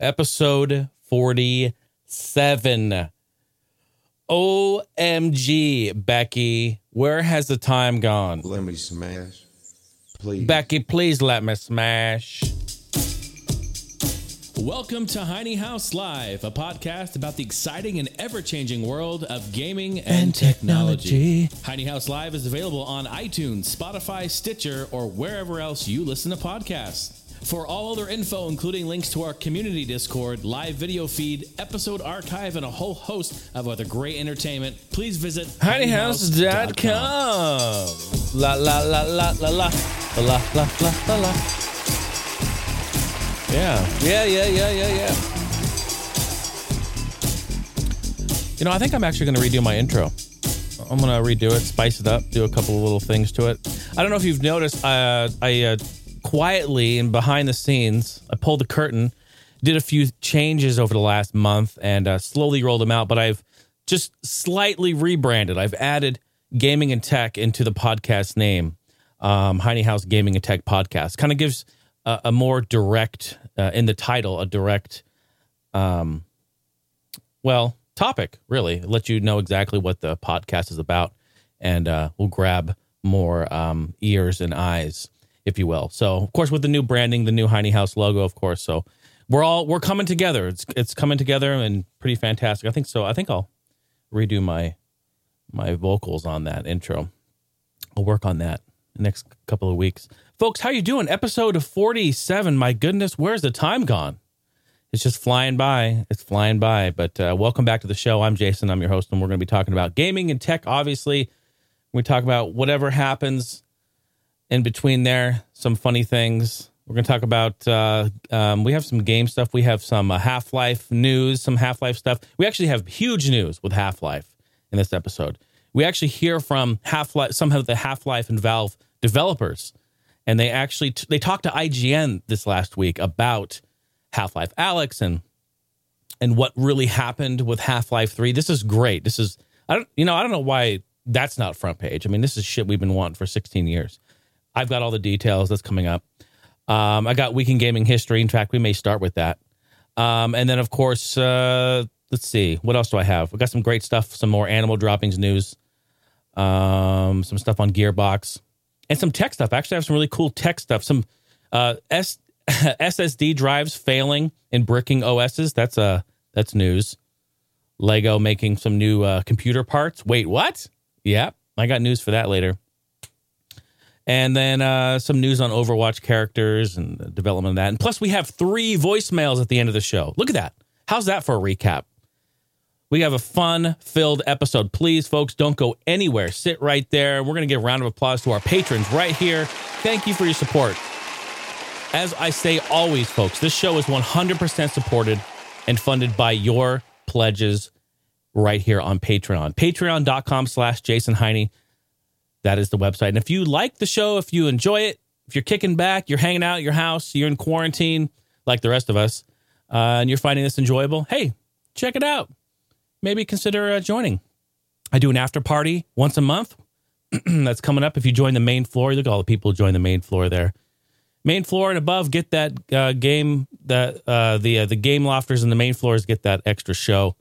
episode 47. OMG, Becky, where has the time gone? Let me smash. Please. Becky, please let me smash. Welcome to Heine House Live, a podcast about the exciting and ever changing world of gaming and, And technology. Heine House Live is available on iTunes, Spotify, Stitcher, or wherever else you listen to podcasts. For all other info, including links to our community Discord, live video feed, episode archive, and a whole host of other great entertainment, please visit heinehouse.com. La la la la la la la la la la la. Yeah, yeah, yeah, yeah, yeah, yeah. You know, I think I'm actually going to redo my intro. I'm going to redo it, spice it up, do a couple of little things to it. I don't know if you've noticed, uh, I uh, quietly and behind the scenes, I pulled the curtain, did a few changes over the last month, and uh, slowly rolled them out. But I've just slightly rebranded. I've added gaming and tech into the podcast name, um, Heine House Gaming and Tech Podcast. Kind of gives a, a more direct, uh, in the title, a direct, um, well, topic, really. Let you know exactly what the podcast is about, and uh, we'll grab more um, ears and eyes, if you will. So, of course, with the new branding, the new Heine House logo, of course. So, we're all we're coming together. It's it's coming together and pretty fantastic. I think so. I think I'll redo my my vocals on that intro. I'll work on that next couple of weeks. Folks, how you doing? Episode 47. My goodness, where's the time gone? It's just flying by. It's flying by. But uh, welcome back to the show. I'm Jason. I'm your host, and we're going to be talking about gaming and tech. Obviously, we talk about whatever happens in between there. Some funny things. We're going to talk about. Uh, um, we have some game stuff. We have some uh, Half Life news. Some Half Life stuff. We actually have huge news with Half Life in this episode. We actually hear from Half Life, some of the Half Life and Valve developers, and they actually t- they talked to IGN this last week about Half Life Alyx and and what really happened with Half Life Three. This is great. This is I don't you know I don't know why that's not front page. I mean, this is shit we've been wanting for 16 years. I've got all the details that's coming up. Um, I got weekend gaming history. In fact, we may start with that. Um, and then, of course, uh, let's see. What else do I have? I got some great stuff, some more animal droppings news, um, some stuff on Gearbox, and some tech stuff. Actually, I have some really cool tech stuff. Some uh, S- SSD drives failing in bricking OSs. That's uh, that's news. Lego making some new uh, computer parts. Wait, what? Yep, I got news for that later. And then uh, some news on Overwatch characters and development of that. And plus, we have three voicemails at the end of the show. Look at that. How's that for a recap? We have a fun filled episode. Please, folks, don't go anywhere. Sit right there. We're going to give a round of applause to our patrons right here. Thank you for your support. As I say always, folks, this show is 100% supported and funded by your pledges right here on Patreon. Patreon.com slash Jason Heine. That is the website. And if you like the show, if you enjoy it, if you're kicking back, you're hanging out at your house, you're in quarantine like the rest of us, uh, and you're finding this enjoyable, hey, check it out. Maybe consider uh, joining. I do an after party once a month. That's coming up. If you join the main floor, look at all the people who join the main floor there. Main floor and above get that uh, game. That uh, the uh, the game lofters and the main floors get that extra show.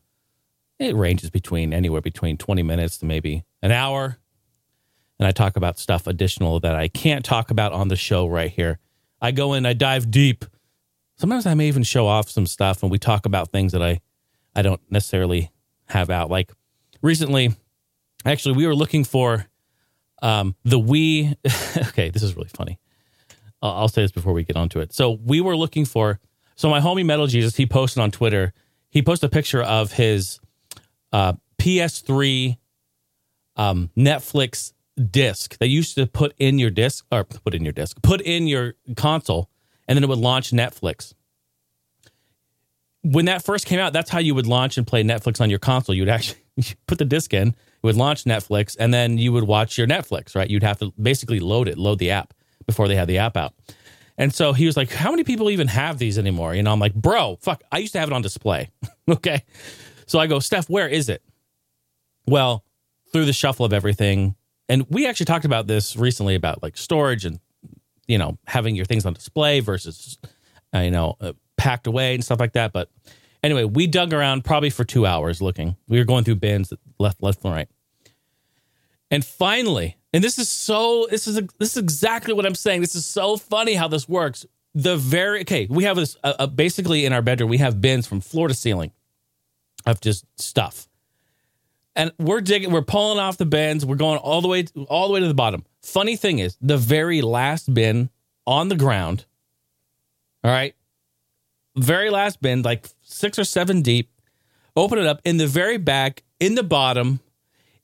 It ranges between anywhere between twenty minutes to maybe an hour and I talk about stuff additional that I can't talk about on the show right here. I go in, I dive deep. Sometimes I may even show off some stuff and we talk about things that I I don't necessarily have out. Like recently, actually we were looking for um the Wii okay, this is really funny. I'll, I'll say this before we get onto it. So we were looking for so my homie Metal Jesus, he posted on Twitter, he posted a picture of his uh PS3 um Netflix disc you used to put in your disc or put in your disc, put in your console, and then it would launch Netflix. When that first came out, that's how you would launch and play Netflix on your console. You would actually put the disc in, it would launch Netflix, and then you would watch your Netflix, right? You'd have to basically load it, load the app before they had the app out. And so he was like, How many people even have these anymore? You know, I'm like, Bro, fuck, I used to have it on display. okay. So I go, Steph, where is it? Well, through the shuffle of everything, and we actually talked about this recently about like storage and you know having your things on display versus uh, you know uh, packed away and stuff like that. But anyway, we dug around probably for two hours looking. We were going through bins left, left, and right. And finally, and this is so this is this is exactly what I'm saying. This is so funny how this works. The very okay, we have this uh, uh, basically in our bedroom. We have bins from floor to ceiling of just stuff, and we're digging, we're pulling off the bins. We're going all the way all the way to the bottom. Funny thing is, the very last bin on the ground. All right, very last bin, like six or seven deep. Open it up in the very back, in the bottom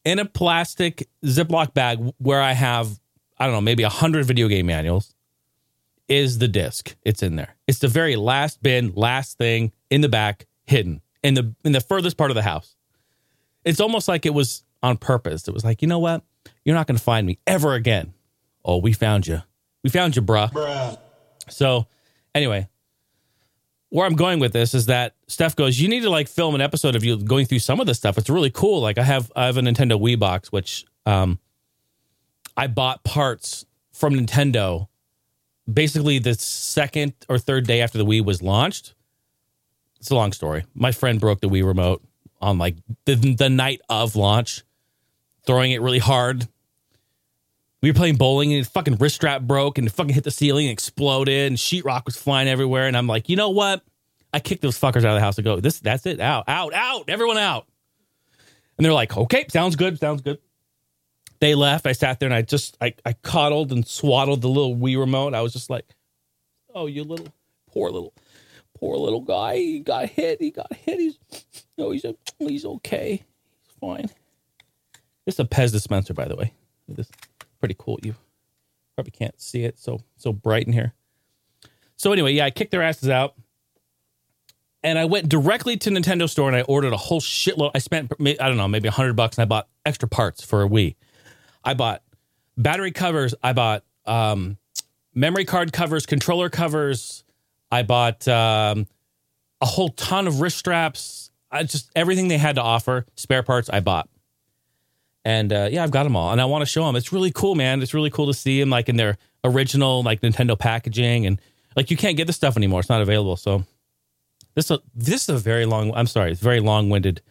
in a plastic Ziploc bag where I have, I don't know, maybe a hundred video game manuals is the disc. It's in there. It's the very last bin, last thing in the back, hidden in the in the furthest part of the house. It's almost like it was on purpose. It was like, you know what? You're not going to find me ever again. Oh, we found you. We found you, bruh. bruh. So, anyway, where I'm going with this is that Steph goes, you need to like film an episode of you going through some of this stuff. It's really cool. Like I have I have a Nintendo Wii box, which um I bought parts from Nintendo basically the second or third day after the Wii was launched. It's a long story. My friend broke the Wii remote on like the, the night of launch, throwing it really hard. We were playing bowling and his fucking wrist strap broke and fucking hit the ceiling and exploded and sheetrock was flying everywhere. And I'm like, you know what? I kicked those fuckers out of the house and go, this, that's it. Out, out, out, everyone out. And they're like, okay, sounds good, sounds good. They left. I sat there and I just, I, I coddled and swaddled the little Wii remote. I was just like, oh, you little, poor little, poor little guy. He got hit. He got hit. He's, no, he's, a, he's okay. He's fine. This is a Pez dispenser, by the way. This pretty cool. You probably can't see it so so bright in here. So anyway, yeah, I kicked their asses out. And I went directly to Nintendo store and I ordered a whole shitload. I spent I don't know, maybe hundred bucks and I bought extra parts for a Wii. I bought battery covers, I bought um, memory card covers, controller covers, I bought um, a whole ton of wrist straps. I just everything they had to offer, spare parts I bought. And uh, yeah, I've got them all, and I want to show them. It's really cool, man. It's really cool to see them like in their original like Nintendo packaging, and like you can't get this stuff anymore. It's not available. So this this is a very long. I'm sorry, it's very long winded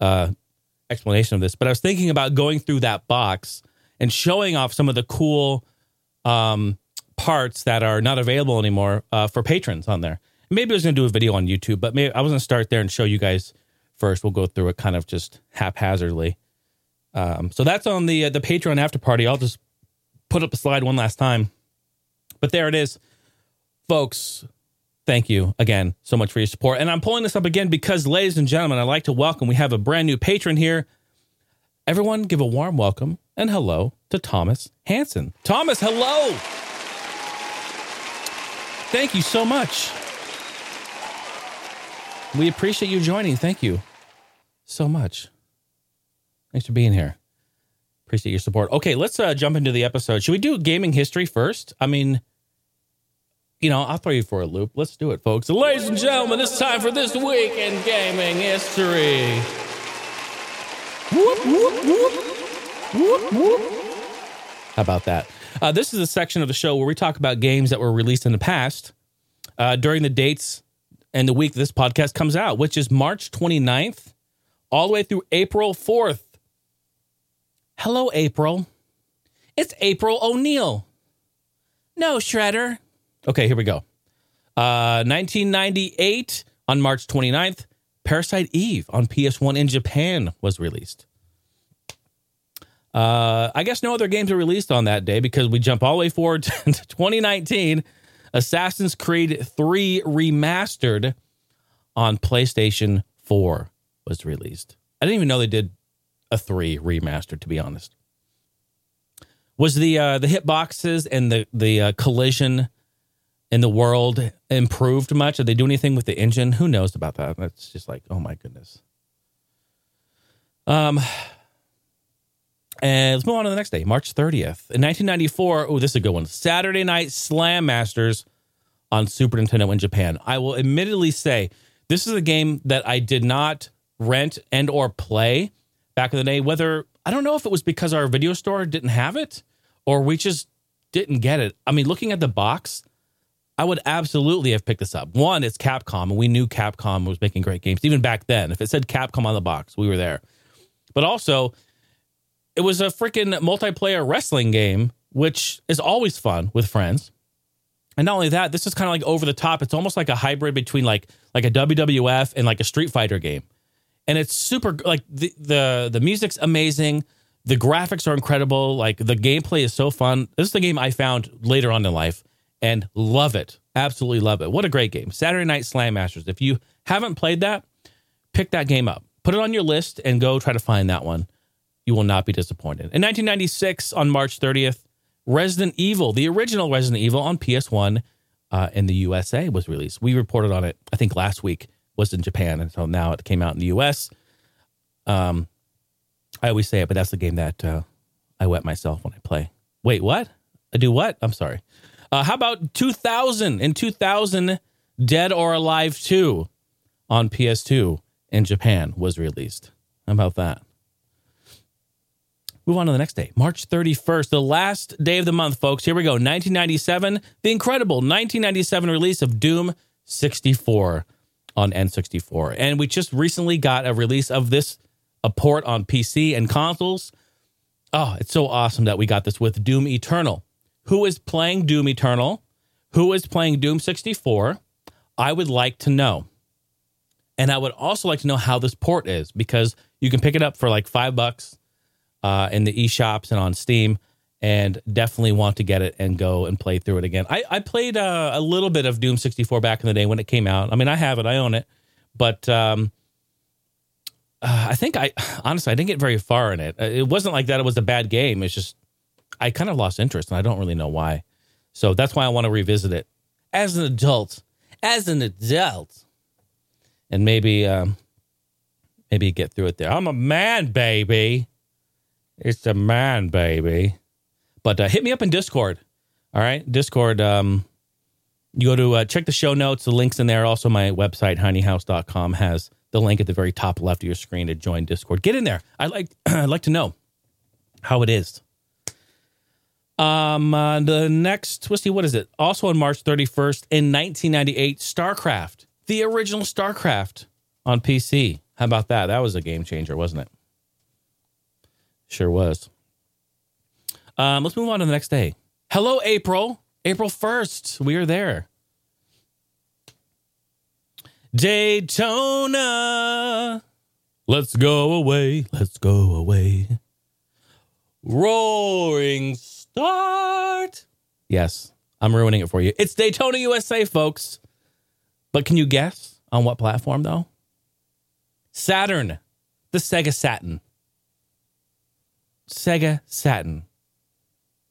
uh, explanation of this. But I was thinking about going through that box and showing off some of the cool um, parts that are not available anymore uh, for patrons on there. Maybe I was going to do a video on YouTube, but maybe I was going to start there and show you guys first. We'll go through it kind of just haphazardly. Um, so that's on the uh, the Patreon after party. I'll just put up a slide one last time. But there it is, folks. Thank you again so much for your support. And I'm pulling this up again because, ladies and gentlemen, I'd like to welcome. We have a brand new patron here. Everyone, give a warm welcome and hello to Thomas Hanson. Thomas, hello. Thank you so much. We appreciate you joining. Thank you so much. Thanks for being here. Appreciate your support. Okay, let's uh, jump into the episode. Should we do gaming history first? I mean, you know, I'll throw you for a loop. Let's do it, folks. Ladies and gentlemen, it's time for this week in gaming history. Whoop, whoop, whoop. Whoop, whoop. How about that? Uh, this is a section of the show where we talk about games that were released in the past uh, during the dates and the week this podcast comes out, which is March 29th all the way through April 4th. Hello, April. It's April O'Neil. No, Shredder. Okay, here we go. Uh, 1998, on March 29th, Parasite Eve on PS1 in Japan was released. Uh, I guess no other games are released on that day because we jump all the way forward to 2019. Assassin's Creed 3 Remastered on PlayStation 4 was released. I didn't even know they did a three remastered. To be honest, was the uh, the hitboxes and the the uh, collision in the world improved much? Did they do anything with the engine? Who knows about that? That's just like, oh my goodness. Um, and let's move on to the next day, March 30th. In 1994, oh, this is a good one. Saturday Night Slam Masters on Super Nintendo in Japan. I will admittedly say this is a game that I did not rent and or play back in the day. Whether I don't know if it was because our video store didn't have it or we just didn't get it. I mean, looking at the box, I would absolutely have picked this up. One, it's Capcom, and we knew Capcom was making great games even back then. If it said Capcom on the box, we were there. But also, it was a freaking multiplayer wrestling game, which is always fun with friends. And not only that, this is kind of like over the top. It's almost like a hybrid between like like a WWF and like a Street Fighter game. And it's super like the the the music's amazing. The graphics are incredible. Like the gameplay is so fun. This is the game I found later on in life and love it. Absolutely love it. What a great game. Saturday Night Slam Masters. If you haven't played that, pick that game up. Put it on your list and go try to find that one. You will not be disappointed. In 1996, on March 30th, Resident Evil, the original Resident Evil on PS1 uh, in the USA was released. We reported on it, I think last week was in Japan. And so now it came out in the US. Um, I always say it, but that's the game that uh, I wet myself when I play. Wait, what? I do what? I'm sorry. Uh, how about 2000? In 2000, Dead or Alive 2 on PS2 in Japan was released. How about that? Move on to the next day, March 31st, the last day of the month, folks. Here we go. 1997, the incredible 1997 release of Doom 64 on N64. And we just recently got a release of this, a port on PC and consoles. Oh, it's so awesome that we got this with Doom Eternal. Who is playing Doom Eternal? Who is playing Doom 64? I would like to know. And I would also like to know how this port is because you can pick it up for like five bucks uh, in the eShops and on Steam, and definitely want to get it and go and play through it again. I, I played uh, a little bit of Doom 64 back in the day when it came out. I mean, I have it, I own it, but um, uh, I think I honestly I didn't get very far in it. Uh, it wasn't like that; it was a bad game. It's just I kind of lost interest, and I don't really know why. So that's why I want to revisit it as an adult, as an adult, and maybe um, maybe get through it there. I'm a man, baby. It's a man, baby. But uh, hit me up in Discord. All right, Discord. Um, you go to uh, check the show notes. The links in there. Also, my website heinehouse.com has the link at the very top left of your screen to join Discord. Get in there. I like I'd like to know how it is. Um, uh, the next, let's what is it? Also on March 31st in 1998, StarCraft, the original StarCraft on PC. How about that? That was a game changer, wasn't it? Sure was. Um, let's move on to the next day. Hello, April. April 1st. We are there. Daytona. Let's go away. Let's go away. Roaring start. Yes, I'm ruining it for you. It's Daytona USA, folks. But can you guess on what platform, though? Saturn, the Sega Saturn. Sega Saturn,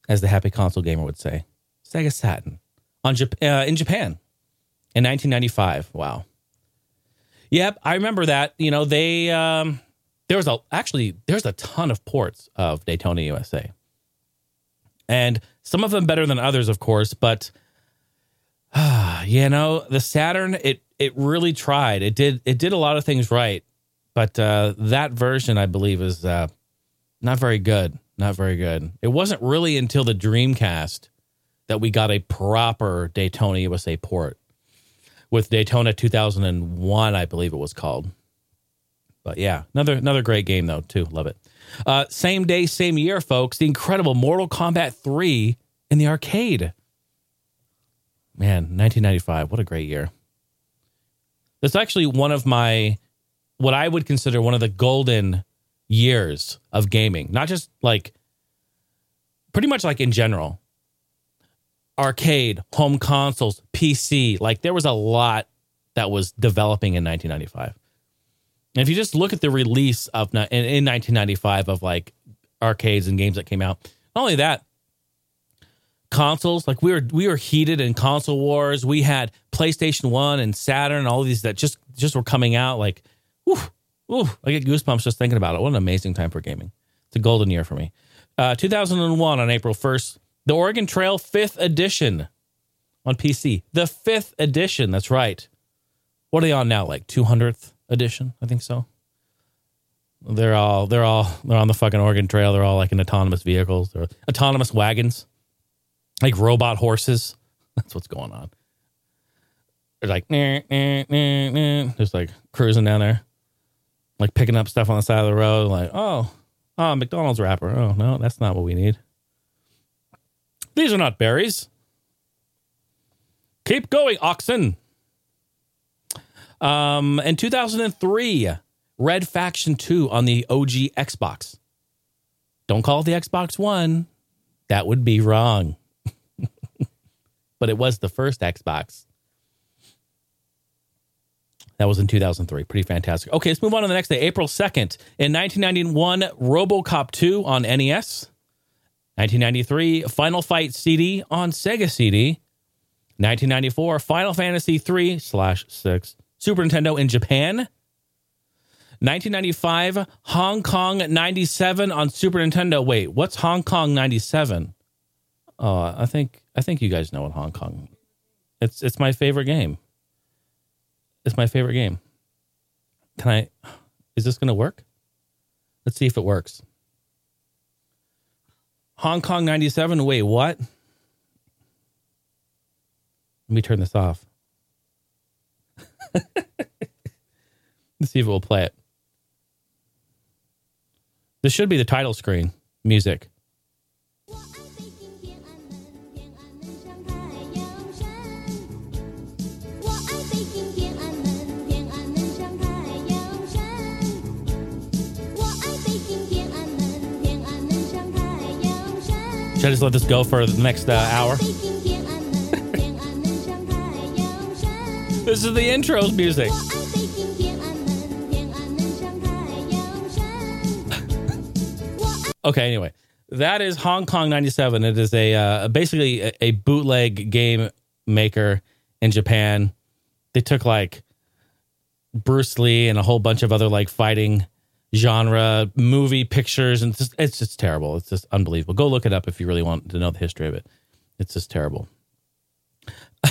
as the happy console gamer would say. Sega Saturn on Jap- uh, in Japan in 1995. Wow. Yep, I remember that. You know, they um, there was a actually there's a ton of ports of Daytona USA and some of them better than others, of course. But uh, you know, the Saturn it it really tried. It did it did a lot of things right, but uh, that version I believe is uh, not very good. Not very good. It wasn't really until the Dreamcast that we got a proper Daytona USA port with Daytona 2001, I believe it was called. But yeah, another another great game though too. Love it. Uh, same day, same year, folks. The incredible Mortal Kombat 3 in the arcade. Man, 1995. What a great year. That's actually one of my, what I would consider one of the golden years of gaming. Not just like, pretty much like in general. Arcade, home consoles, PC. Like there was a lot that was developing in 1995. And if you just look at the release of in, in 1995 of like arcades and games that came out, not only that, consoles like we were we were heated in console wars. We had PlayStation One and Saturn, all these that just just were coming out. Like, whew, whew, I get goosebumps just thinking about it. What an amazing time for gaming! It's a golden year for me. Uh, 2001 on April 1st, the Oregon Trail Fifth Edition on PC. The fifth edition. That's right. What are they on now? Like 200th edition. I think so. They're all they're all they're on the fucking Oregon Trail. They're all like in autonomous vehicles. They're autonomous wagons, like robot horses. That's what's going on. They're like, nah, nah, nah, nah. just like cruising down there, like picking up stuff on the side of the road. Like, oh, oh, McDonald's wrapper. Oh no, that's not what we need. These are not berries. Keep going, oxen. Um, in 2003, Red Faction 2 on the OG Xbox. Don't call it the Xbox One. That would be wrong. but it was the first Xbox. That was in 2003. Pretty fantastic. Okay, let's move on to the next day. April 2nd. In 1991, Robocop 2 on NES. 1993, Final Fight CD on Sega CD. 1994, Final Fantasy 3 slash 6 Super Nintendo in Japan. 1995, Hong Kong 97 on Super Nintendo. Wait, what's Hong Kong 97? Oh, uh, I think I think you guys know what Hong Kong. It's it's my favorite game. It's my favorite game. Can I Is this going to work? Let's see if it works. Hong Kong 97. Wait, what? Let me turn this off. Let's see if it will play it. This should be the title screen music. Should I just let this go for the next uh, hour? this is the intros music. okay, anyway, that is Hong Kong 97. It is a uh, basically a, a bootleg game maker in Japan. They took like Bruce Lee and a whole bunch of other like fighting genre movie pictures and it's just, it's just terrible. It's just unbelievable. Go look it up if you really want to know the history of it. It's just terrible.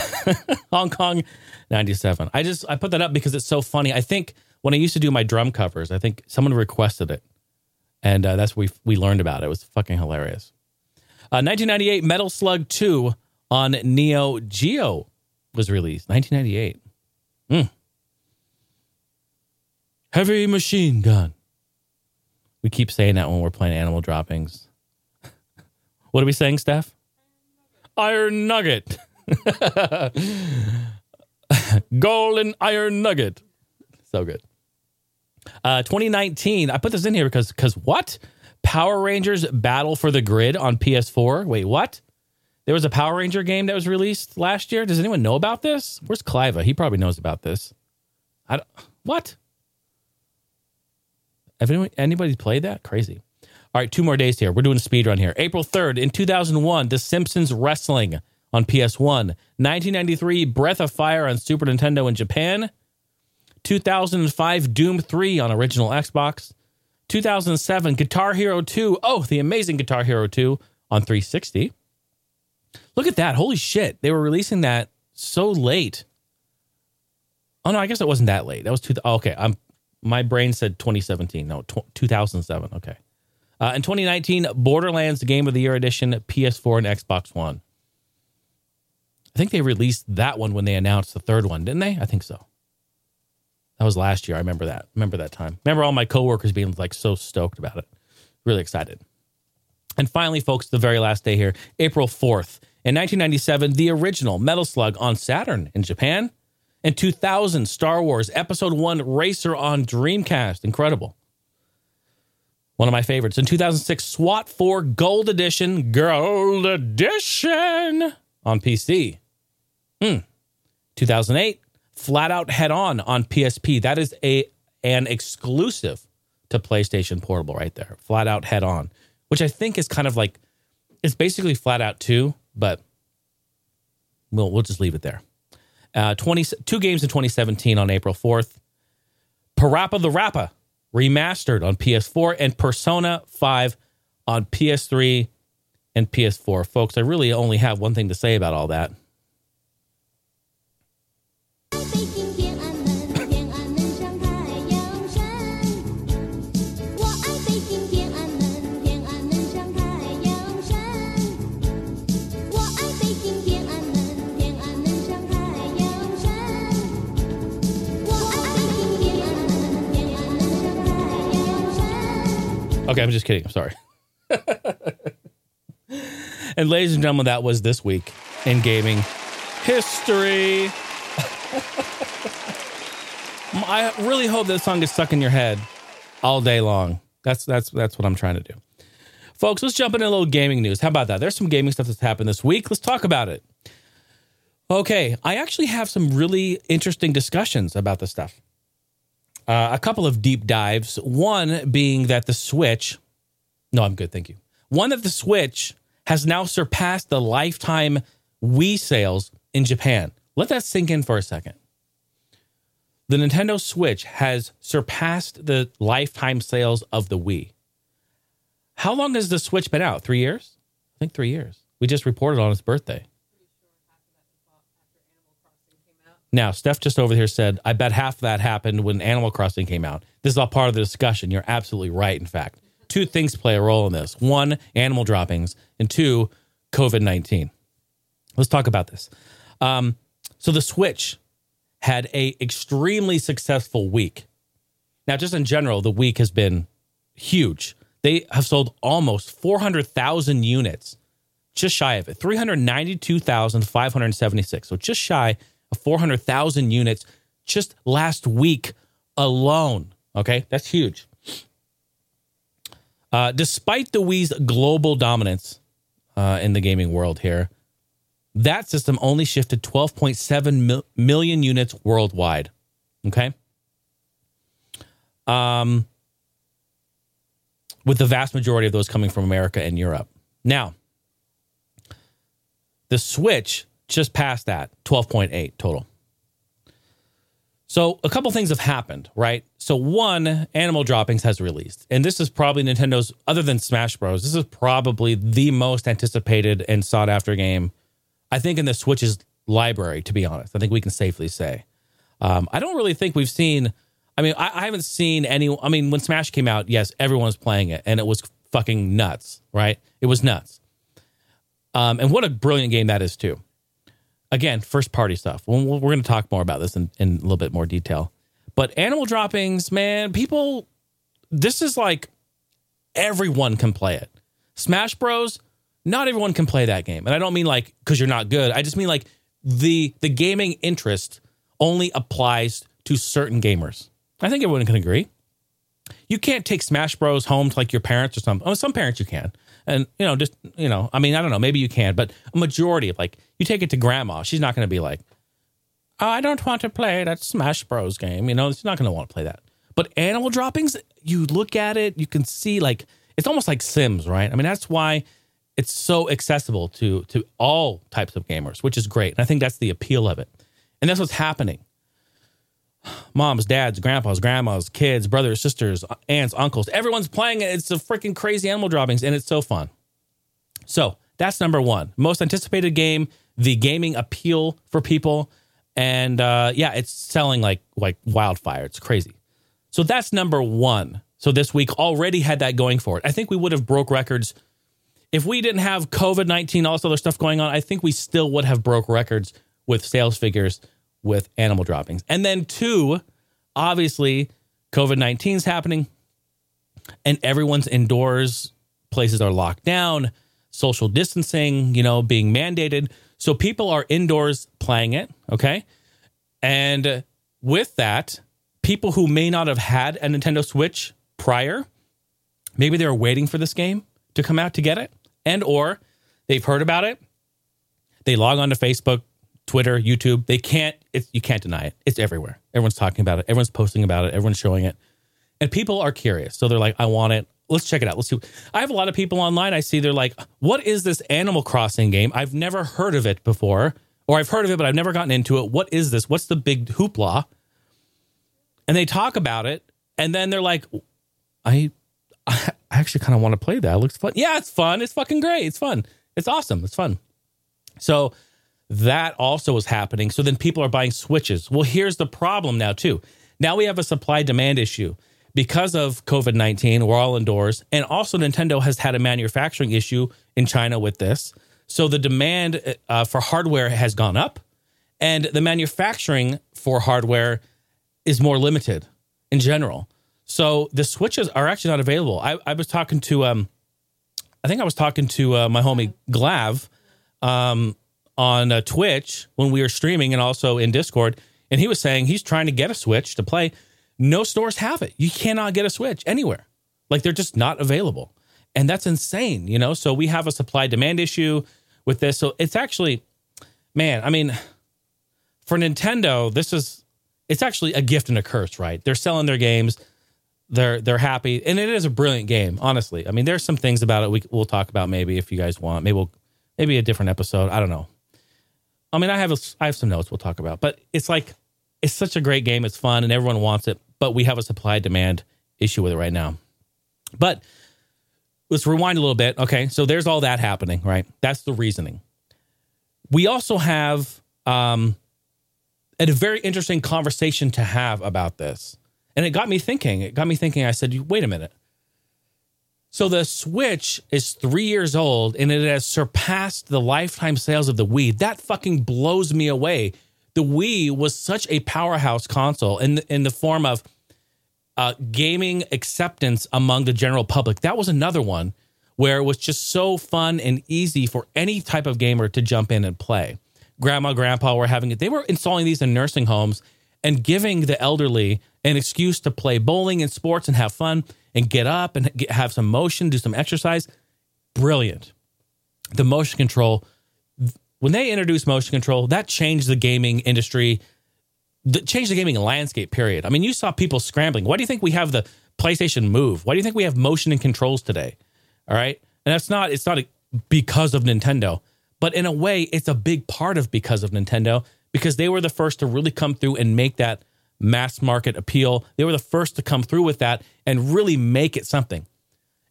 Hong kong 97 i just i put that up because it's so funny. I think when i used to do my drum covers i think someone requested it. And uh, that's we we learned about it. It was fucking hilarious. Uh, 1998 metal slug 2 on neo geo was released. 1998 mm. heavy machine gun we keep saying that when we're playing animal droppings. what are we saying, Steph? Iron Nugget. Golden Iron Nugget. So good. Uh, 2019. I put this in here because because what? Power Rangers Battle for the Grid on PS4. Wait, what? There was a Power Ranger game that was released last year. Does anyone know about this? Where's Cliva? He probably knows about this. I don't, what? Have anyone, anybody played that? Crazy. All right, two more days here. We're doing a speed run here. April 3rd, in 2001, The Simpsons Wrestling on PS1. 1993, Breath of Fire on Super Nintendo in Japan. 2005, Doom 3 on original Xbox. 2007, Guitar Hero 2. Oh, the amazing Guitar Hero 2 on 360. Look at that. Holy shit. They were releasing that so late. Oh, no, I guess it wasn't that late. That was two. Oh, okay, I'm my brain said 2017. No, 2007. Okay. Uh, in 2019, Borderlands Game of the Year Edition, PS4 and Xbox One. I think they released that one when they announced the third one, didn't they? I think so. That was last year. I remember that. Remember that time. Remember all my coworkers being like so stoked about it. Really excited. And finally, folks, the very last day here, April 4th. In 1997, the original Metal Slug on Saturn in Japan in 2000, Star Wars Episode 1 Racer on Dreamcast. Incredible. One of my favorites. In 2006, SWAT 4 Gold Edition. Gold Edition on PC. Hmm. 2008, Flat Out Head On on PSP. That is a an exclusive to PlayStation Portable right there. Flat Out Head On, which I think is kind of like it's basically Flat Out 2, but we'll we'll just leave it there. Uh, 20, two games in 2017 on April 4th. Parappa the Rapper remastered on PS4 and Persona 5 on PS3 and PS4. Folks, I really only have one thing to say about all that. Okay, I'm just kidding. I'm sorry. and ladies and gentlemen, that was this week in gaming history. I really hope this song gets stuck in your head all day long. That's that's that's what I'm trying to do. Folks, let's jump into a little gaming news. How about that? There's some gaming stuff that's happened this week. Let's talk about it. Okay, I actually have some really interesting discussions about this stuff. Uh, a couple of deep dives. One being that the Switch, no, I'm good, thank you. One that the Switch has now surpassed the lifetime Wii sales in Japan. Let that sink in for a second. The Nintendo Switch has surpassed the lifetime sales of the Wii. How long has the Switch been out? Three years? I think three years. We just reported on its birthday. Now, Steph just over here said, I bet half that happened when Animal Crossing came out. This is all part of the discussion. You're absolutely right, in fact. Two things play a role in this one, animal droppings, and two, COVID 19. Let's talk about this. Um, so, the Switch had a extremely successful week. Now, just in general, the week has been huge. They have sold almost 400,000 units, just shy of it, 392,576. So, just shy 400,000 units just last week alone. Okay, that's huge. Uh, despite the Wii's global dominance uh, in the gaming world here, that system only shifted 12.7 mil- million units worldwide. Okay. Um, with the vast majority of those coming from America and Europe. Now, the Switch just past that 12.8 total. So a couple things have happened, right? So one, Animal Droppings has released, and this is probably Nintendo's, other than Smash Bros. This is probably the most anticipated and sought after game, I think, in the Switch's library. To be honest, I think we can safely say. Um, I don't really think we've seen. I mean, I, I haven't seen any. I mean, when Smash came out, yes, everyone was playing it, and it was fucking nuts, right? It was nuts. Um, and what a brilliant game that is too again, first party stuff. We're, going to talk more about this in, in a little bit more detail. But animal droppings, man, people, this is like everyone can play it. Smash Bros, not everyone can play that game. And I don't mean like because you're not good. I just mean like the the gaming interest only applies to certain gamers. I think everyone can agree. You can't take Smash Bros home to like your parents or something. Oh, some parents you can and you know just you know i mean i don't know maybe you can but a majority of like you take it to grandma she's not going to be like oh, i don't want to play that smash bros game you know she's not going to want to play that. But animal droppings you look at it you can see like it's almost like sims right? I mean that's why it's so accessible to to all types of gamers which is great and i think that's the appeal of it. And that's what's happening moms, dads, grandpas, grandmas, kids, brothers, sisters, aunts, uncles. Everyone's playing it. It's a freaking crazy animal droppings, and it's so fun. So that's number one. Most anticipated game, the gaming appeal for people. And uh, yeah, it's selling like like wildfire. It's crazy. So that's number one. So this week already had that going for it. I think we would have broke records if we didn't have COVID nineteen, all this other stuff going on. I think we still would have broke records with sales figures with animal droppings. And then, two, obviously, COVID 19 is happening and everyone's indoors, places are locked down, social distancing, you know, being mandated. So people are indoors playing it. Okay. And with that, people who may not have had a Nintendo Switch prior, maybe they were waiting for this game to come out to get it, and or they've heard about it. They log on to Facebook, Twitter, YouTube. They can't. It's, you can't deny it. It's everywhere. Everyone's talking about it. Everyone's posting about it. Everyone's showing it, and people are curious. So they're like, "I want it. Let's check it out. Let's see." I have a lot of people online. I see they're like, "What is this Animal Crossing game? I've never heard of it before, or I've heard of it, but I've never gotten into it. What is this? What's the big hoopla?" And they talk about it, and then they're like, "I, I actually kind of want to play that. It looks fun. Yeah, it's fun. It's fucking great. It's fun. It's awesome. It's fun." So that also is happening. So then people are buying switches. Well, here's the problem now, too. Now we have a supply demand issue because of COVID 19. We're all indoors. And also, Nintendo has had a manufacturing issue in China with this. So the demand uh, for hardware has gone up, and the manufacturing for hardware is more limited in general. So the switches are actually not available. I, I was talking to um, I think I was talking to uh, my homie Glav um, on uh, Twitch when we were streaming and also in Discord, and he was saying he's trying to get a Switch to play. No stores have it. You cannot get a Switch anywhere. Like they're just not available, and that's insane. You know, so we have a supply demand issue with this. So it's actually, man, I mean, for Nintendo, this is it's actually a gift and a curse, right? They're selling their games they're they're happy and it is a brilliant game honestly i mean there's some things about it we, we'll talk about maybe if you guys want maybe we'll maybe a different episode i don't know i mean i have a, i have some notes we'll talk about but it's like it's such a great game it's fun and everyone wants it but we have a supply demand issue with it right now but let's rewind a little bit okay so there's all that happening right that's the reasoning we also have um a very interesting conversation to have about this and it got me thinking. It got me thinking. I said, wait a minute. So the Switch is three years old and it has surpassed the lifetime sales of the Wii. That fucking blows me away. The Wii was such a powerhouse console in the, in the form of uh, gaming acceptance among the general public. That was another one where it was just so fun and easy for any type of gamer to jump in and play. Grandma, grandpa were having it. They were installing these in nursing homes and giving the elderly an excuse to play bowling and sports and have fun and get up and get, have some motion, do some exercise. Brilliant. The motion control, when they introduced motion control, that changed the gaming industry, changed the gaming landscape, period. I mean, you saw people scrambling. Why do you think we have the PlayStation Move? Why do you think we have motion and controls today? All right. And that's not, it's not because of Nintendo, but in a way, it's a big part of because of Nintendo because they were the first to really come through and make that mass market appeal. They were the first to come through with that and really make it something.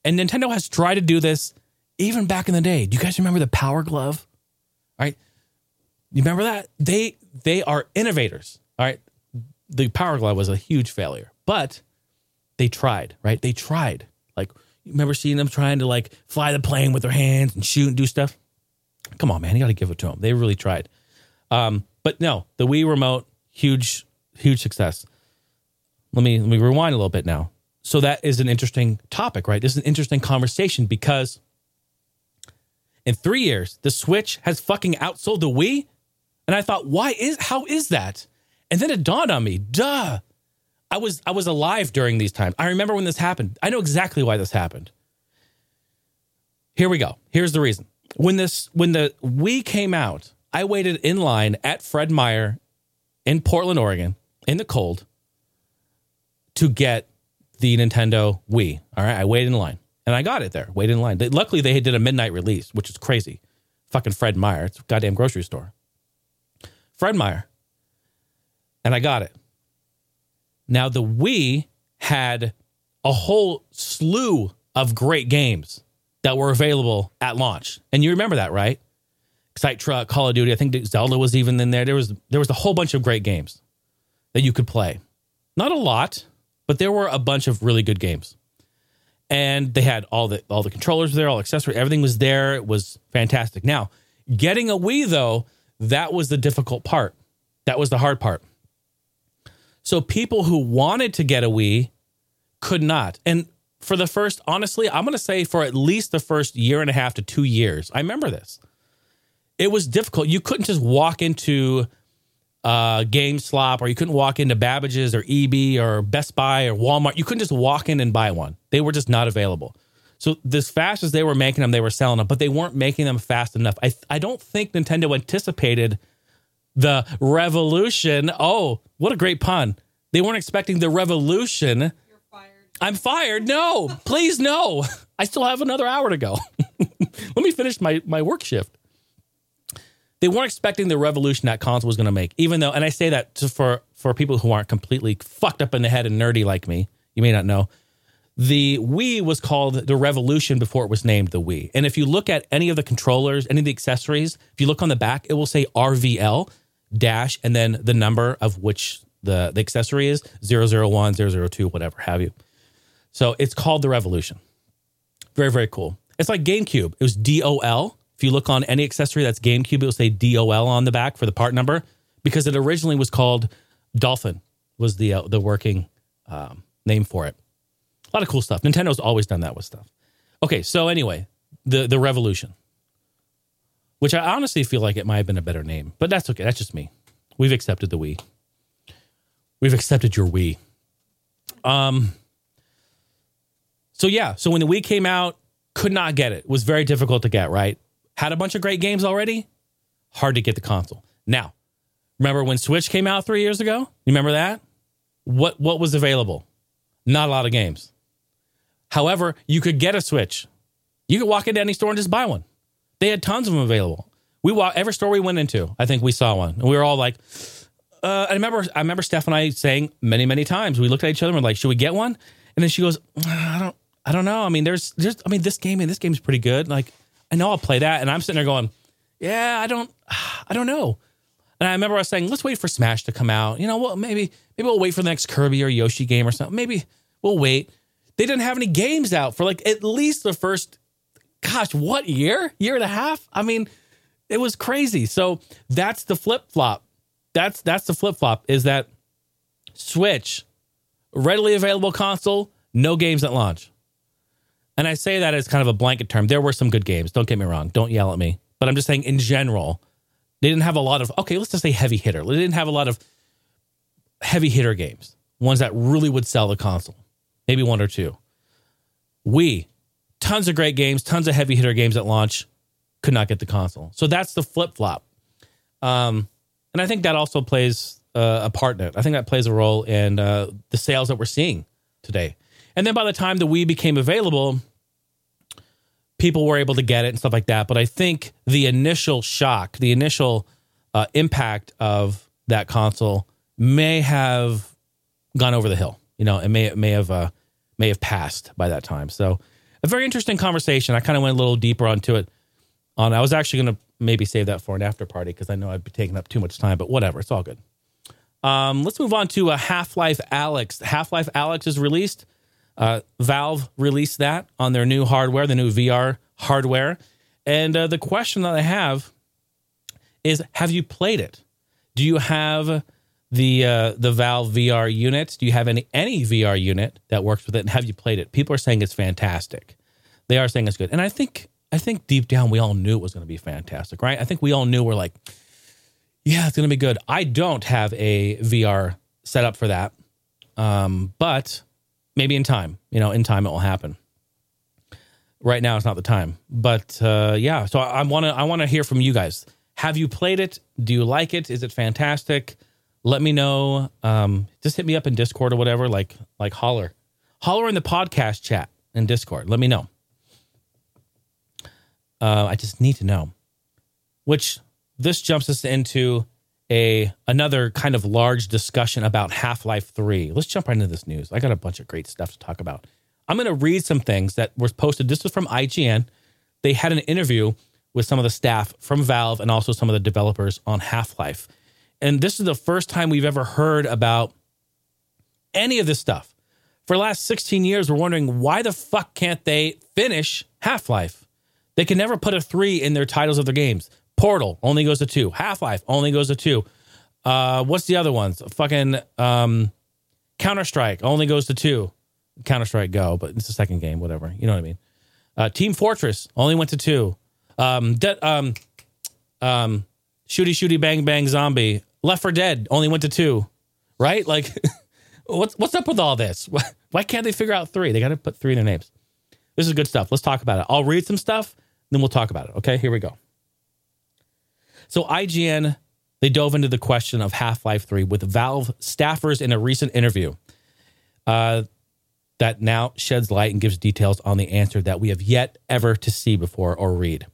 And Nintendo has tried to do this even back in the day. Do you guys remember the Power Glove? All right. You remember that? They they are innovators. All right. The Power Glove was a huge failure, but they tried, right? They tried. Like, you remember seeing them trying to like fly the plane with their hands and shoot and do stuff? Come on, man. You got to give it to them. They really tried. Um, but no, the Wii remote, huge, huge success. Let me let me rewind a little bit now. So that is an interesting topic, right? This is an interesting conversation because in three years, the Switch has fucking outsold the Wii. And I thought, why is how is that? And then it dawned on me, duh. I was I was alive during these times. I remember when this happened. I know exactly why this happened. Here we go. Here's the reason. When this when the Wii came out, I waited in line at Fred Meyer in Portland, Oregon, in the cold to get the Nintendo Wii. All right. I waited in line and I got it there, waited in line. luckily, they did a midnight release, which is crazy. Fucking Fred Meyer. It's a goddamn grocery store. Fred Meyer. And I got it. Now, the Wii had a whole slew of great games that were available at launch. And you remember that, right? Excite Truck, Call of Duty. I think Zelda was even in there. There was there was a whole bunch of great games that you could play. Not a lot, but there were a bunch of really good games. And they had all the all the controllers there, all accessory, everything was there. It was fantastic. Now, getting a Wii though, that was the difficult part. That was the hard part. So people who wanted to get a Wii could not. And for the first, honestly, I'm going to say for at least the first year and a half to two years, I remember this it was difficult. You couldn't just walk into uh, GameStop or you couldn't walk into Babbage's or EB or Best Buy or Walmart. You couldn't just walk in and buy one. They were just not available. So as fast as they were making them, they were selling them, but they weren't making them fast enough. I I don't think Nintendo anticipated the revolution. Oh, what a great pun! They weren't expecting the revolution. You're fired. I'm fired. No, please no. I still have another hour to go. Let me finish my my work shift they weren't expecting the revolution that console was going to make. Even though, and I say that for for people who aren't completely fucked up in the head and nerdy like me, you may not know. The Wii was called the Revolution before it was named the Wii. And if you look at any of the controllers, any of the accessories, if you look on the back, it will say RVL dash and then the number of which the, the accessory is 001, 002, whatever have you. So it's called the Revolution. Very, very cool. It's like GameCube. It was DOL if you look on any accessory that's GameCube, it will say DOL on the back for the part number because it originally was called Dolphin was the uh, the working um, name for it. A lot of cool stuff. Nintendo's always done that with stuff. Okay, so anyway, the the Revolution, which I honestly feel like it might have been a better name, but that's okay. That's just me. We've accepted the Wii. We've accepted your Wii. Um. So yeah, so when the Wii came out, could not get it. Was very difficult to get. Right. Had a bunch of great games already. Hard to get the console. Now, remember when Switch came out three years ago? You remember that? What what was available? Not a lot of games. However, you could get a Switch. You could walk into any store and just buy one. They had tons of them available. We walk every store we went into. I think we saw one, and we were all like, uh, "I remember." I remember Steph and I saying many, many times. We looked at each other and we're like, "Should we get one?" And then she goes, "I don't, I don't know. I mean, there's, there's, I mean, this game and this game's pretty good. Like, I know I'll play that." And I'm sitting there going, "Yeah, I don't, I don't know." And I remember I was saying, "Let's wait for Smash to come out. You know, well, maybe, maybe we'll wait for the next Kirby or Yoshi game or something. Maybe we'll wait." They didn't have any games out for like at least the first, gosh, what year? Year and a half? I mean, it was crazy. So that's the flip flop. That's that's the flip flop. Is that Switch, readily available console, no games at launch. And I say that as kind of a blanket term. There were some good games. Don't get me wrong. Don't yell at me. But I'm just saying in general, they didn't have a lot of okay. Let's just say heavy hitter. They didn't have a lot of heavy hitter games, ones that really would sell the console maybe one or two. We, tons of great games, tons of heavy hitter games at launch, could not get the console. So that's the flip flop. Um, and I think that also plays uh, a part in it. I think that plays a role in uh, the sales that we're seeing today. And then by the time the Wii became available, people were able to get it and stuff like that. But I think the initial shock, the initial uh, impact of that console may have gone over the hill. You know, it may it may have uh, may have passed by that time. So a very interesting conversation. I kind of went a little deeper onto it. On I was actually going to maybe save that for an after party because I know I'd be taking up too much time. But whatever, it's all good. Um, let's move on to a uh, Half Life Alyx. Half Life Alyx is released. Uh, Valve released that on their new hardware, the new VR hardware. And uh, the question that I have is Have you played it? Do you have the uh, the Valve VR units? Do you have any any VR unit that works with it? And have you played it? People are saying it's fantastic. They are saying it's good, and I think I think deep down we all knew it was going to be fantastic, right? I think we all knew we're like, yeah, it's going to be good. I don't have a VR set up for that, um, but maybe in time, you know, in time it will happen. Right now, it's not the time, but uh, yeah. So I want to I want to hear from you guys. Have you played it? Do you like it? Is it fantastic? let me know. Um, just hit me up in Discord or whatever, like like holler, holler in the podcast chat in Discord. Let me know. Uh, I just need to know. Which this jumps us into a another kind of large discussion about Half Life Three. Let's jump right into this news. I got a bunch of great stuff to talk about. I'm going to read some things that were posted. This was from IGN. They had an interview with some of the staff from Valve and also some of the developers on Half Life. And this is the first time we've ever heard about any of this stuff. For the last 16 years, we're wondering why the fuck can't they finish Half Life? They can never put a three in their titles of their games. Portal only goes to two. Half Life only goes to two. Uh, what's the other ones? Fucking um, Counter Strike only goes to two. Counter Strike Go, but it's the second game, whatever. You know what I mean? Uh, Team Fortress only went to two. Um, de- um, um, shooty shooty bang bang zombie Left 4 Dead only went to two, right? Like, what's what's up with all this? Why can't they figure out three? They got to put three in their names. This is good stuff. Let's talk about it. I'll read some stuff, then we'll talk about it. Okay, here we go. So IGN they dove into the question of Half Life Three with Valve staffers in a recent interview. Uh, that now sheds light and gives details on the answer that we have yet ever to see before or read.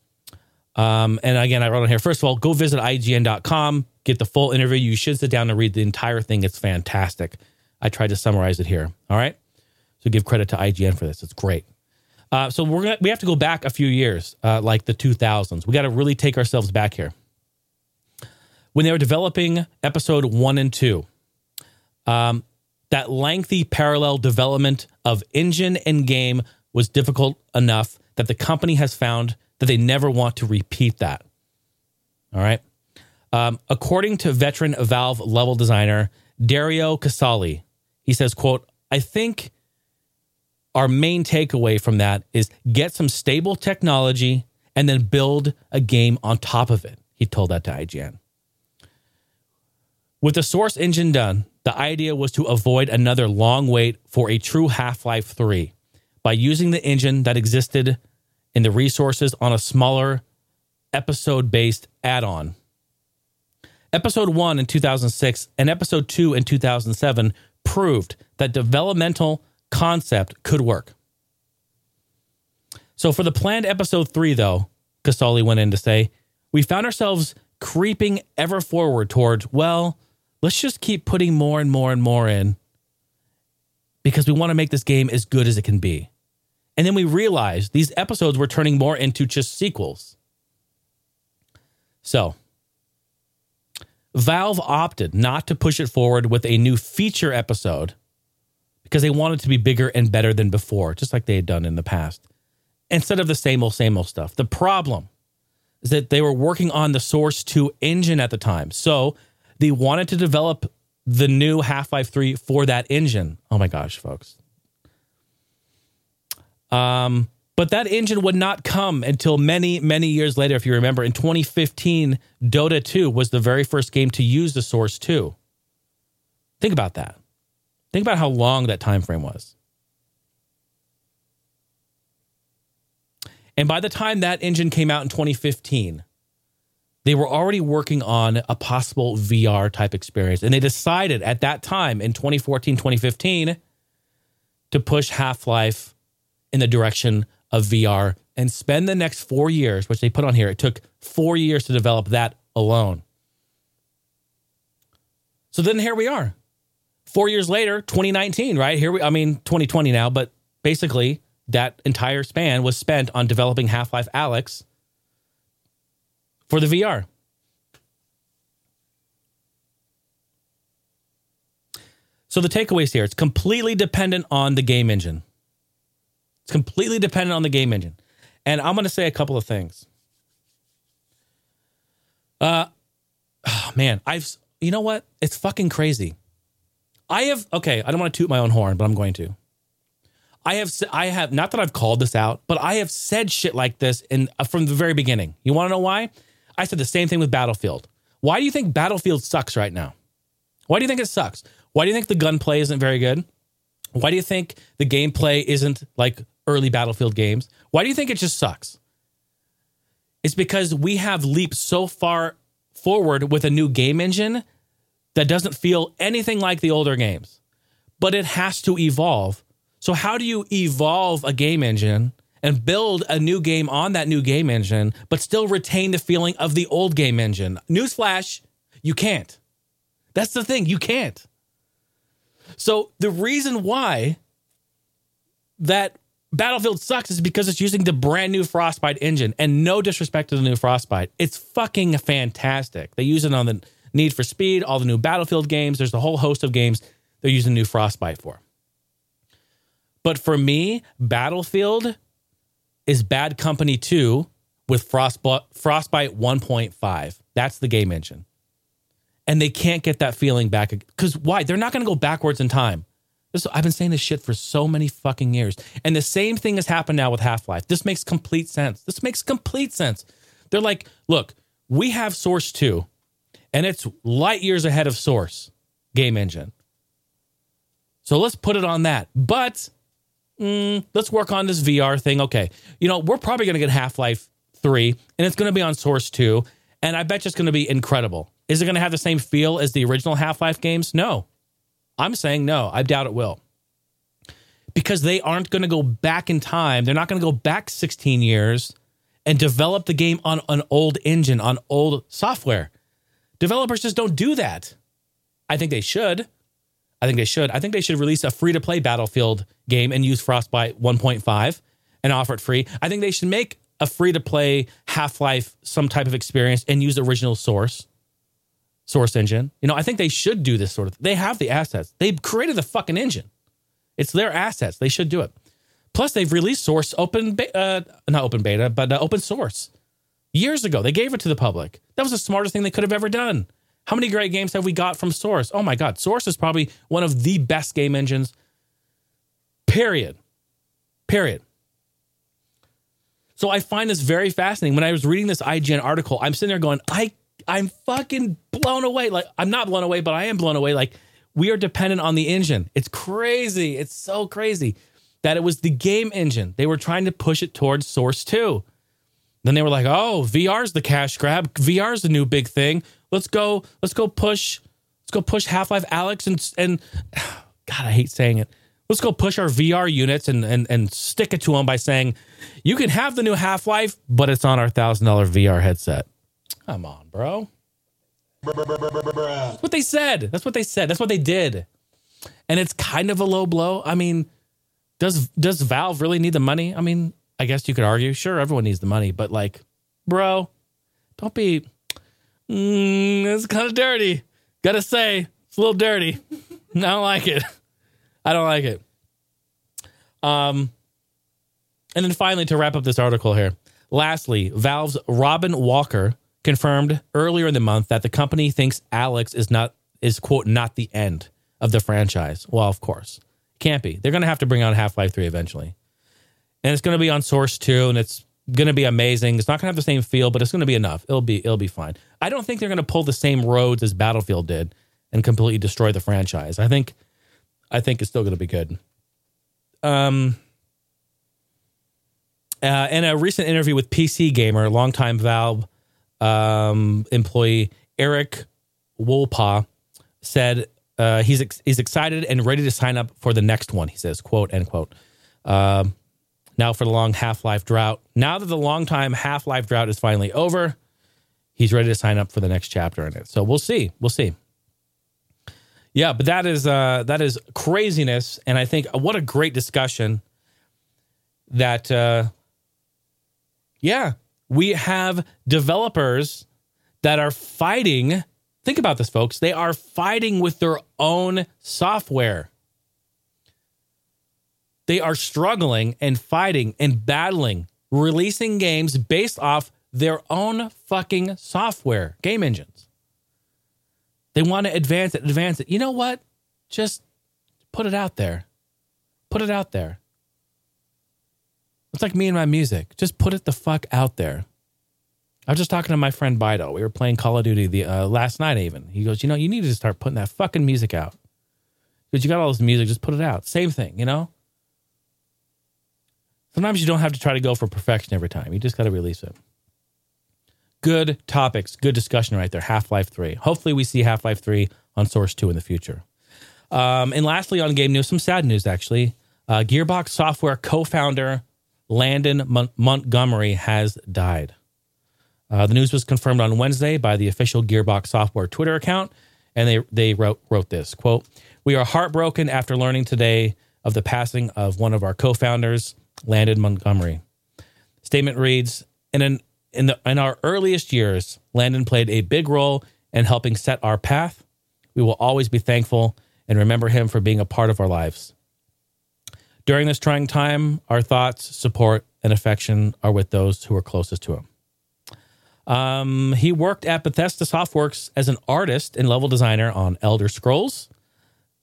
Um, and again, I wrote on here, first of all, go visit IGN.com, get the full interview. You should sit down and read the entire thing. It's fantastic. I tried to summarize it here. All right. So give credit to IGN for this. It's great. Uh, so we're gonna we have to go back a few years, uh, like the 2000s. We got to really take ourselves back here. When they were developing episode one and two, um, that lengthy parallel development of engine and game was difficult enough that the company has found that they never want to repeat that. All right. Um, according to veteran Valve level designer Dario Casali, he says, quote, I think our main takeaway from that is get some stable technology and then build a game on top of it. He told that to IGN. With the source engine done, the idea was to avoid another long wait for a true Half Life 3 by using the engine that existed in the resources on a smaller episode based add on. Episode 1 in 2006 and Episode 2 in 2007 proved that developmental concept could work. So for the planned Episode 3, though, Casali went in to say, we found ourselves creeping ever forward toward, well, let's just keep putting more and more and more in because we want to make this game as good as it can be. And then we realized these episodes were turning more into just sequels. So, Valve opted not to push it forward with a new feature episode because they wanted to be bigger and better than before, just like they had done in the past, instead of the same old, same old stuff. The problem is that they were working on the Source 2 engine at the time. So they wanted to develop the new Half Life 3 for that engine. Oh my gosh, folks. Um, but that engine would not come until many, many years later. If you remember, in 2015, Dota 2 was the very first game to use the Source 2. Think about that. Think about how long that time frame was. And by the time that engine came out in 2015, they were already working on a possible VR type experience. And they decided at that time in 2014, 2015 to push Half Life in the direction of VR and spend the next four years, which they put on here. It took four years to develop that alone. So then here we are. Four years later, 2019, right? Here we, I mean, 2020 now, but basically that entire span was spent on developing Half Life Alyx for the VR. So the takeaways here, it's completely dependent on the game engine. It's completely dependent on the game engine. And I'm going to say a couple of things. Uh oh man, I've you know what? It's fucking crazy. I have okay, I don't want to toot my own horn, but I'm going to. I have I have not that I've called this out, but I have said shit like this in uh, from the very beginning. You want to know why? I said the same thing with Battlefield. Why do you think Battlefield sucks right now? Why do you think it sucks? Why do you think the gunplay isn't very good? Why do you think the gameplay isn't like early Battlefield games? Why do you think it just sucks? It's because we have leaped so far forward with a new game engine that doesn't feel anything like the older games, but it has to evolve. So, how do you evolve a game engine and build a new game on that new game engine, but still retain the feeling of the old game engine. Newsflash, you can't. That's the thing, you can't. So the reason why that Battlefield sucks is because it's using the brand new Frostbite engine. And no disrespect to the new Frostbite, it's fucking fantastic. They use it on the Need for Speed, all the new Battlefield games. There's a whole host of games they're using new Frostbite for. But for me, Battlefield is Bad Company 2 with Frostbite, Frostbite 1.5. That's the game engine. And they can't get that feeling back. Because why? They're not going to go backwards in time. This, I've been saying this shit for so many fucking years. And the same thing has happened now with Half Life. This makes complete sense. This makes complete sense. They're like, look, we have Source 2, and it's light years ahead of Source game engine. So let's put it on that. But mm, let's work on this VR thing. Okay. You know, we're probably going to get Half Life 3, and it's going to be on Source 2. And I bet it's going to be incredible. Is it going to have the same feel as the original Half Life games? No. I'm saying no. I doubt it will. Because they aren't going to go back in time. They're not going to go back 16 years and develop the game on an old engine, on old software. Developers just don't do that. I think they should. I think they should. I think they should release a free to play Battlefield game and use Frostbite 1.5 and offer it free. I think they should make a free to play Half Life some type of experience and use original source source engine. You know, I think they should do this sort of. They have the assets. They've created the fucking engine. It's their assets. They should do it. Plus, they've released source open, uh, not open beta, but uh, open source years ago. They gave it to the public. That was the smartest thing they could have ever done. How many great games have we got from Source? Oh my God, Source is probably one of the best game engines, period. Period. So I find this very fascinating. When I was reading this IGN article, I'm sitting there going, I I'm fucking blown away. Like I'm not blown away, but I am blown away. Like we are dependent on the engine. It's crazy. It's so crazy that it was the game engine. They were trying to push it towards Source 2. Then they were like, "Oh, VR's the cash grab. VR's the new big thing. Let's go. Let's go push. Let's go push Half-Life Alyx and and God, I hate saying it. Let's go push our VR units and and and stick it to them by saying, "You can have the new Half-Life, but it's on our $1000 VR headset." Come on, bro. That's what they said. That's what they said. That's what they did. And it's kind of a low blow. I mean, does does Valve really need the money? I mean, I guess you could argue, sure, everyone needs the money, but like, bro, don't be. Mm, it's kind of dirty. Gotta say, it's a little dirty. I don't like it. I don't like it. Um, and then finally, to wrap up this article here. Lastly, Valve's Robin Walker confirmed earlier in the month that the company thinks Alyx is not is quote not the end of the franchise. Well, of course, can't be. They're going to have to bring out Half Life Three eventually, and it's going to be on Source Two, and it's going to be amazing. It's not going to have the same feel, but it's going to be enough. It'll be it'll be fine. I don't think they're going to pull the same roads as Battlefield did and completely destroy the franchise. I think I think it's still going to be good. Um. Uh, in a recent interview with PC Gamer, longtime Valve um, employee Erik Wolpaw said uh, he's ex- he's excited and ready to sign up for the next one. He says, "quote end quote." Uh, now for the long Half Life drought. Now that the long time Half Life drought is finally over, he's ready to sign up for the next chapter in it. So we'll see. We'll see. Yeah, but that is uh, that is craziness, and I think uh, what a great discussion. That uh, yeah, we have developers that are fighting. Think about this, folks. They are fighting with their own software. They are struggling and fighting and battling, releasing games based off their own fucking software, game engines. They want to advance it, advance it. You know what? Just put it out there. Put it out there. It's like me and my music. Just put it the fuck out there. I was just talking to my friend Bido. We were playing Call of Duty the uh, last night. Even he goes, you know, you need to start putting that fucking music out because you got all this music. Just put it out. Same thing, you know. Sometimes you don't have to try to go for perfection every time. You just got to release it. Good topics, good discussion right there. Half Life Three. Hopefully, we see Half Life Three on Source Two in the future. Um, and lastly, on game news, some sad news actually. Uh, Gearbox Software co-founder Landon Mon- Montgomery has died. Uh, the news was confirmed on Wednesday by the official Gearbox Software Twitter account, and they they wrote wrote this quote: "We are heartbroken after learning today of the passing of one of our co-founders, Landon Montgomery." Statement reads: "In an in the in our earliest years, Landon played a big role in helping set our path. We will always be thankful and remember him for being a part of our lives." During this trying time, our thoughts, support, and affection are with those who are closest to him. Um, he worked at Bethesda Softworks as an artist and level designer on Elder Scrolls.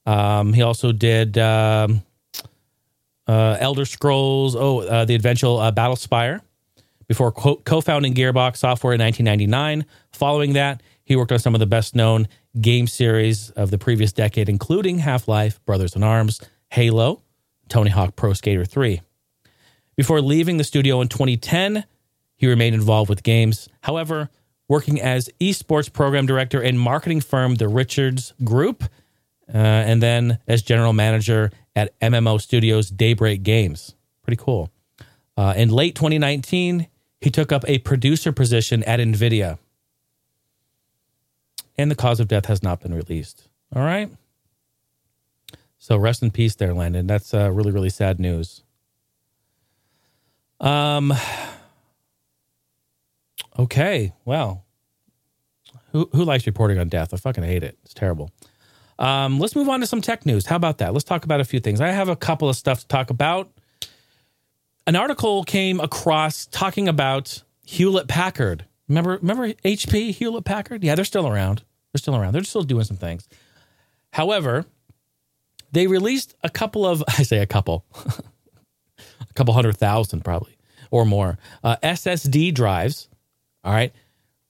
Um, he also did um, uh, Elder Scrolls, oh, uh, the eventual uh, Battlespire, before co founding Gearbox Software in 1999. Following that, he worked on some of the best known game series of the previous decade, including Half Life, Brothers in Arms, Halo, Tony Hawk Pro Skater 3. Before leaving the studio in 2010, he remained involved with games. However, working as esports program director in marketing firm The Richards Group, uh, and then as general manager at MMO Studios Daybreak Games. Pretty cool. Uh, in late 2019, he took up a producer position at NVIDIA. And the cause of death has not been released. All right. So rest in peace there, Landon. That's uh, really, really sad news. Um. Okay. Well, who who likes reporting on death? I fucking hate it. It's terrible. Um, let's move on to some tech news. How about that? Let's talk about a few things. I have a couple of stuff to talk about. An article came across talking about Hewlett Packard. Remember, remember HP, Hewlett Packard? Yeah, they're still around. They're still around. They're still doing some things. However, they released a couple of, I say a couple, a couple hundred thousand probably or more. Uh, SSD drives, all right,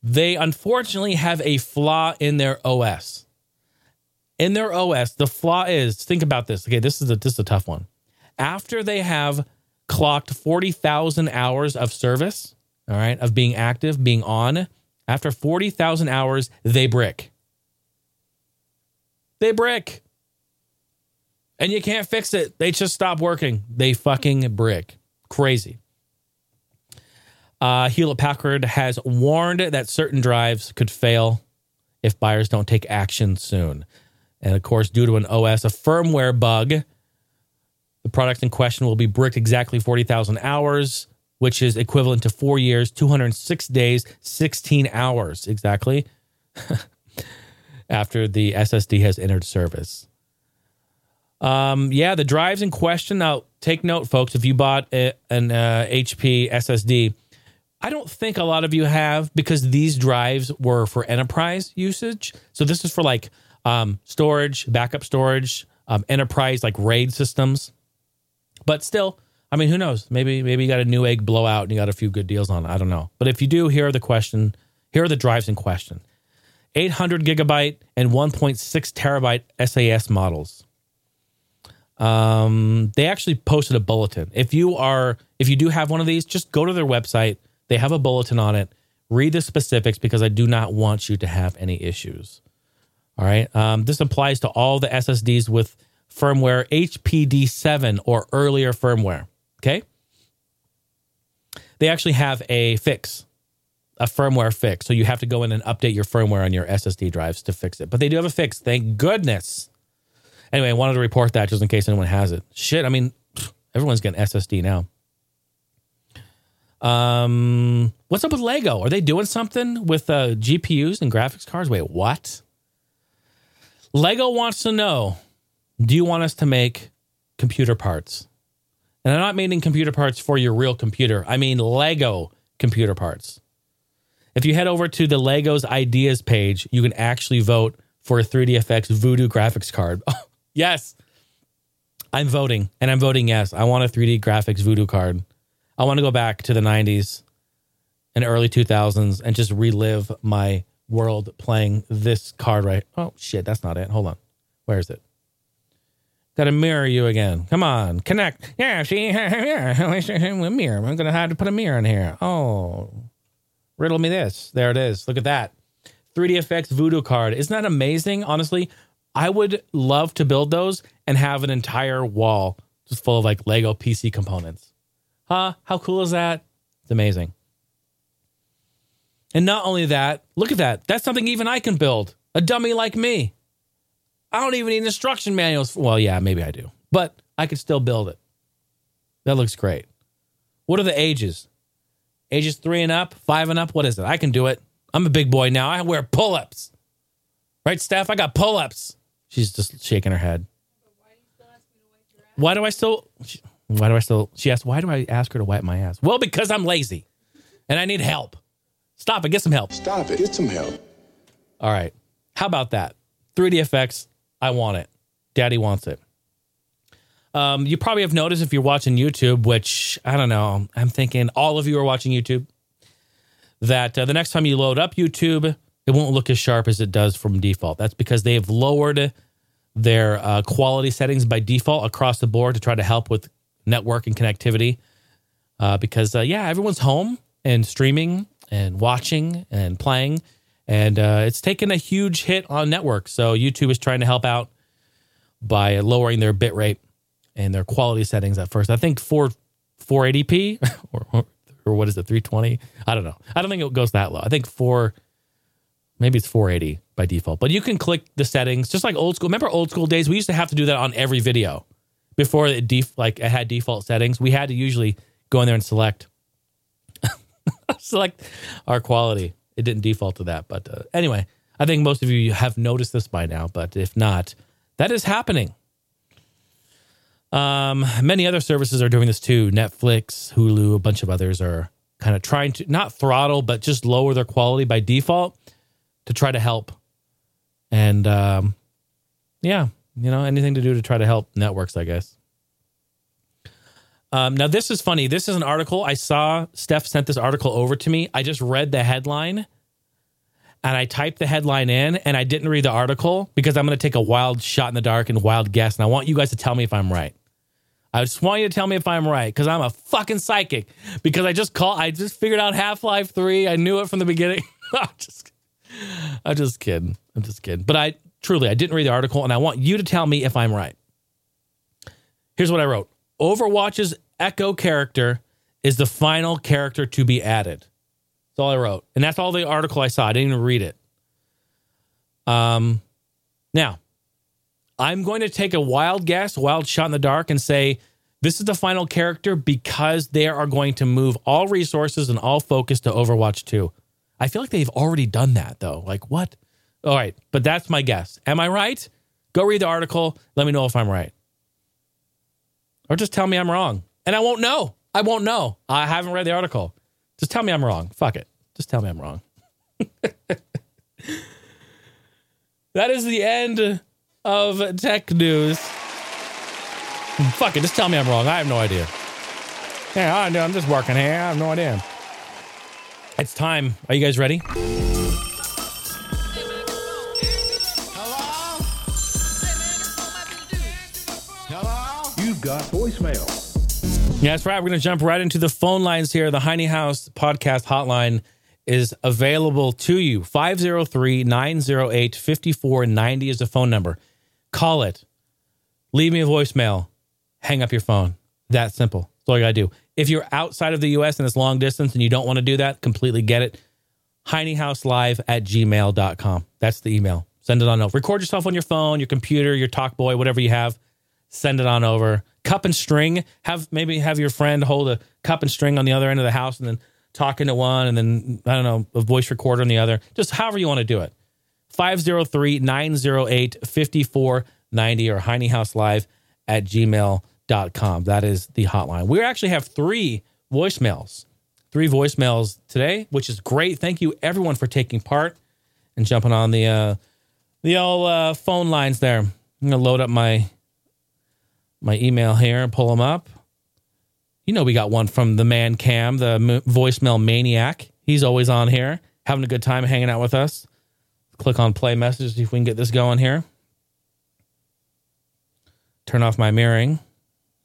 they unfortunately have a flaw in their OS. In their OS, the flaw is think about this. Okay, this is a this is a tough one. After they have clocked 40,000 hours of service, all right, of being active, being on, after 40,000 hours, they brick. They brick. And you can't fix it. They just stop working. They fucking brick. Crazy. Uh, Hewlett Packard has warned that certain drives could fail if buyers don't take action soon. And of course, due to an OS, a firmware bug, the product in question will be bricked exactly 40,000 hours, which is equivalent to four years, 206 days, 16 hours exactly after the SSD has entered service. Um, yeah, the drives in question. Now, take note, folks, if you bought a, an uh, HP SSD, I don't think a lot of you have because these drives were for enterprise usage. So this is for like um, storage, backup storage, um, enterprise like RAID systems. But still, I mean, who knows? Maybe maybe you got a Newegg blowout and you got a few good deals on it. I don't know. But if you do, here are the question. Here are the drives in question: 800 gigabyte and 1.6 terabyte SAS models. Um, they actually posted a bulletin. If you are, if you do have one of these, just go to their website they have a bulletin on it. Read the specifics because I do not want you to have any issues. All right. Um, this applies to all the SSDs with firmware HPD7 or earlier firmware. Okay. They actually have a fix, a firmware fix. So you have to go in and update your firmware on your SSD drives to fix it. But they do have a fix. Thank goodness. Anyway, I wanted to report that just in case anyone has it. Shit. I mean, everyone's getting SSD now. Um, what's up with Lego? Are they doing something with uh, GPUs and graphics cards? Wait, what? Lego wants to know do you want us to make computer parts? And I'm not meaning computer parts for your real computer, I mean Lego computer parts. If you head over to the Legos ideas page, you can actually vote for a 3DFX Voodoo graphics card. Oh, yes, I'm voting, and I'm voting yes. I want a 3D graphics Voodoo card. I want to go back to the 90s and early 2000s and just relive my world playing this card right. Oh, shit, that's not it. Hold on. Where is it? Got to mirror you again. Come on, connect. Yeah, see, yeah, mirror. I'm gonna have to put a mirror in here. Oh, riddle me this. There it is. Look at that. 3DFX Voodoo card. Isn't that amazing? Honestly, I would love to build those and have an entire wall just full of like Lego PC components. Huh? How cool is that? It's amazing. And not only that, look at that. That's something even I can build. A dummy like me. I don't even need instruction manuals. Well, yeah, maybe I do, but I could still build it. That looks great. What are the ages? Ages three and up, five and up? What is it? I can do it. I'm a big boy now. I wear pull ups. Right, Steph? I got pull ups. She's just shaking her head. Why do I still? Why do I still? She asked, why do I ask her to wipe my ass? Well, because I'm lazy and I need help. Stop it. Get some help. Stop it. Get some help. All right. How about that? 3DFX. I want it. Daddy wants it. Um, you probably have noticed if you're watching YouTube, which I don't know, I'm thinking all of you are watching YouTube, that uh, the next time you load up YouTube, it won't look as sharp as it does from default. That's because they've lowered their uh, quality settings by default across the board to try to help with network and connectivity. Uh, because, uh, yeah, everyone's home and streaming and watching and playing. And uh, it's taken a huge hit on networks. So YouTube is trying to help out by lowering their bit rate and their quality settings at first. I think for 480p or, or what is it, 320? I don't know. I don't think it goes that low. I think 4 maybe it's 480 by default. But you can click the settings just like old school. Remember old school days? We used to have to do that on every video before it def- like it had default settings, we had to usually go in there and select select our quality. It didn't default to that, but uh, anyway, I think most of you have noticed this by now. But if not, that is happening. Um, many other services are doing this too. Netflix, Hulu, a bunch of others are kind of trying to not throttle, but just lower their quality by default to try to help. And um, yeah, you know, anything to do to try to help networks, I guess. Um, now this is funny. This is an article I saw. Steph sent this article over to me. I just read the headline, and I typed the headline in, and I didn't read the article because I'm going to take a wild shot in the dark and wild guess, and I want you guys to tell me if I'm right. I just want you to tell me if I'm right because I'm a fucking psychic. Because I just call, I just figured out Half Life Three. I knew it from the beginning. I'm just, I'm just kidding. I'm just kidding. But I truly, I didn't read the article, and I want you to tell me if I'm right. Here's what I wrote: Overwatch's Echo character is the final character to be added. That's all I wrote, and that's all the article I saw. I didn't even read it. Um, now I'm going to take a wild guess, wild shot in the dark, and say this is the final character because they are going to move all resources and all focus to Overwatch 2. I feel like they've already done that though. Like what? All right, but that's my guess. Am I right? Go read the article. Let me know if I'm right. Or just tell me I'm wrong. And I won't know. I won't know. I haven't read the article. Just tell me I'm wrong. Fuck it. Just tell me I'm wrong. that is the end of tech news. Fuck it, just tell me I'm wrong. I have no idea. Yeah, I know. I'm just working here. I have no idea. It's time. Are you guys ready? Yeah, that's right. We're going to jump right into the phone lines here. The Heine House podcast hotline is available to you. 503 908 5490 is the phone number. Call it. Leave me a voicemail. Hang up your phone. That simple. That's all you got to do. If you're outside of the US and it's long distance and you don't want to do that, completely get it. HeineHouseLive at gmail.com. That's the email. Send it on over. Record yourself on your phone, your computer, your talk boy, whatever you have. Send it on over. Cup and string. Have maybe have your friend hold a cup and string on the other end of the house and then talking to one and then I don't know, a voice recorder on the other. Just however you want to do it. 503 908 5490 or HeineHouseLive at gmail.com. That is the hotline. We actually have three voicemails, three voicemails today, which is great. Thank you everyone for taking part and jumping on the uh, the old uh, phone lines there. I'm gonna load up my my email here and pull them up. You know, we got one from the man Cam, the voicemail maniac. He's always on here, having a good time hanging out with us. Click on play message, see if we can get this going here. Turn off my mirroring.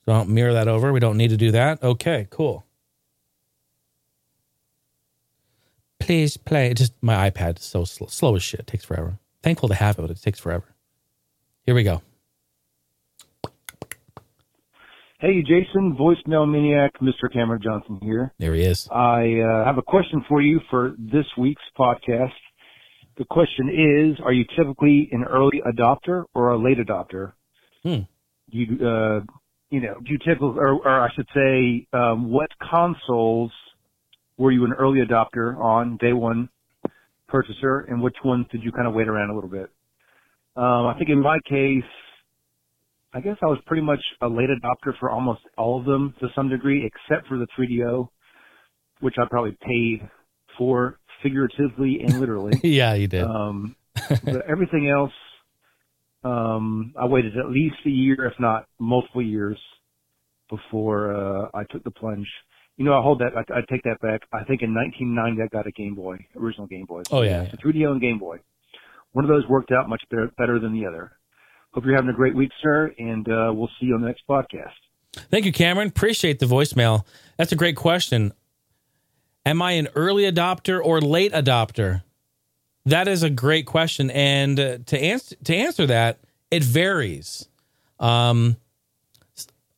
Don't mirror that over. We don't need to do that. Okay, cool. Please play. Just my iPad is so slow, slow as shit. It takes forever. Thankful to have it, but it takes forever. Here we go. Hey, Jason, voicemail maniac, Mr. Cameron Johnson here. There he is. I uh, have a question for you for this week's podcast. The question is, are you typically an early adopter or a late adopter? Hmm. You, uh, you know, do you typically, or, or I should say, um, what consoles were you an early adopter on, day one purchaser, and which ones did you kind of wait around a little bit? Um, I think in my case, I guess I was pretty much a late adopter for almost all of them to some degree, except for the 3DO, which I probably paid for figuratively and literally. yeah, you did. Um, but everything else, um, I waited at least a year, if not multiple years, before uh, I took the plunge. You know, I hold that. I, I take that back. I think in 1990 I got a Game Boy, original Game Boy. Oh, yeah. the 3DO and Game Boy. One of those worked out much better, better than the other. Hope you're having a great week, sir, and uh, we'll see you on the next podcast. Thank you, Cameron. Appreciate the voicemail. That's a great question. Am I an early adopter or late adopter? That is a great question, and uh, to answer to answer that, it varies. Um,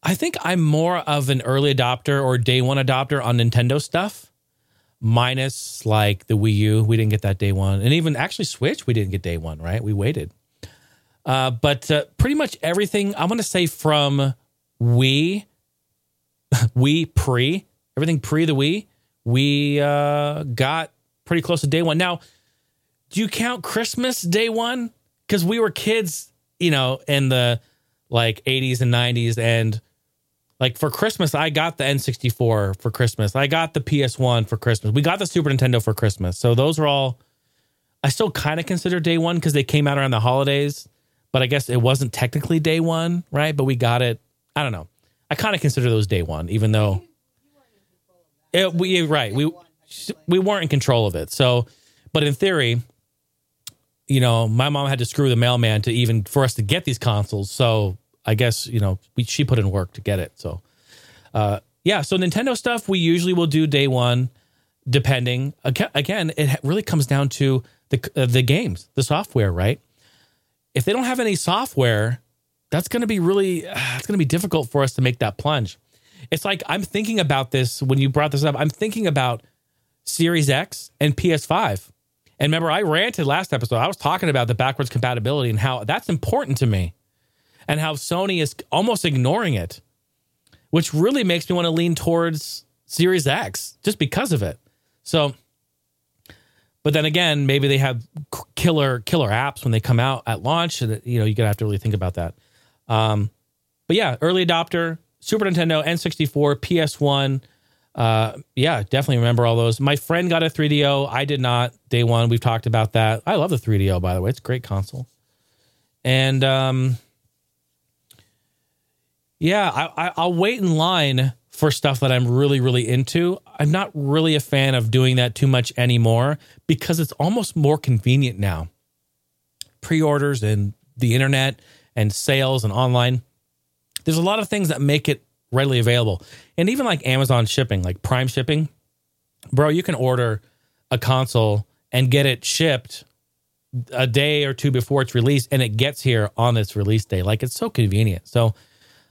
I think I'm more of an early adopter or day one adopter on Nintendo stuff, minus like the Wii U. We didn't get that day one, and even actually Switch, we didn't get day one. Right? We waited. Uh, but uh, pretty much everything I'm going to say from Wii, Wii pre, everything pre the Wii, we uh, got pretty close to day one. Now, do you count Christmas day one? Because we were kids, you know, in the like 80s and 90s. And like for Christmas, I got the N64 for Christmas. I got the PS1 for Christmas. We got the Super Nintendo for Christmas. So those are all, I still kind of consider day one because they came out around the holidays. But I guess it wasn't technically day one, right? But we got it. I don't know. I kind of consider those day one, even though it, we right we we weren't in control of it. So, but in theory, you know, my mom had to screw the mailman to even for us to get these consoles. So I guess you know we, she put in work to get it. So, uh, yeah. So Nintendo stuff we usually will do day one, depending. Again, it really comes down to the uh, the games, the software, right? If they don't have any software, that's going to be really uh, it's going to be difficult for us to make that plunge. It's like I'm thinking about this when you brought this up. I'm thinking about Series X and PS5. And remember, I ranted last episode. I was talking about the backwards compatibility and how that's important to me, and how Sony is almost ignoring it, which really makes me want to lean towards Series X just because of it. So, but then again, maybe they have killer killer apps when they come out at launch, and you know you're gonna have to really think about that. Um, but yeah, early adopter, Super Nintendo, N64, PS1. Uh, yeah, definitely remember all those. My friend got a 3DO. I did not. Day one, we've talked about that. I love the 3DO, by the way. It's a great console. And um, yeah, I, I, I'll wait in line for stuff that I'm really, really into. I'm not really a fan of doing that too much anymore because it's almost more convenient now. Pre orders and the internet and sales and online. There's a lot of things that make it readily available. And even like Amazon shipping, like Prime shipping, bro, you can order a console and get it shipped a day or two before it's released and it gets here on its release day. Like it's so convenient. So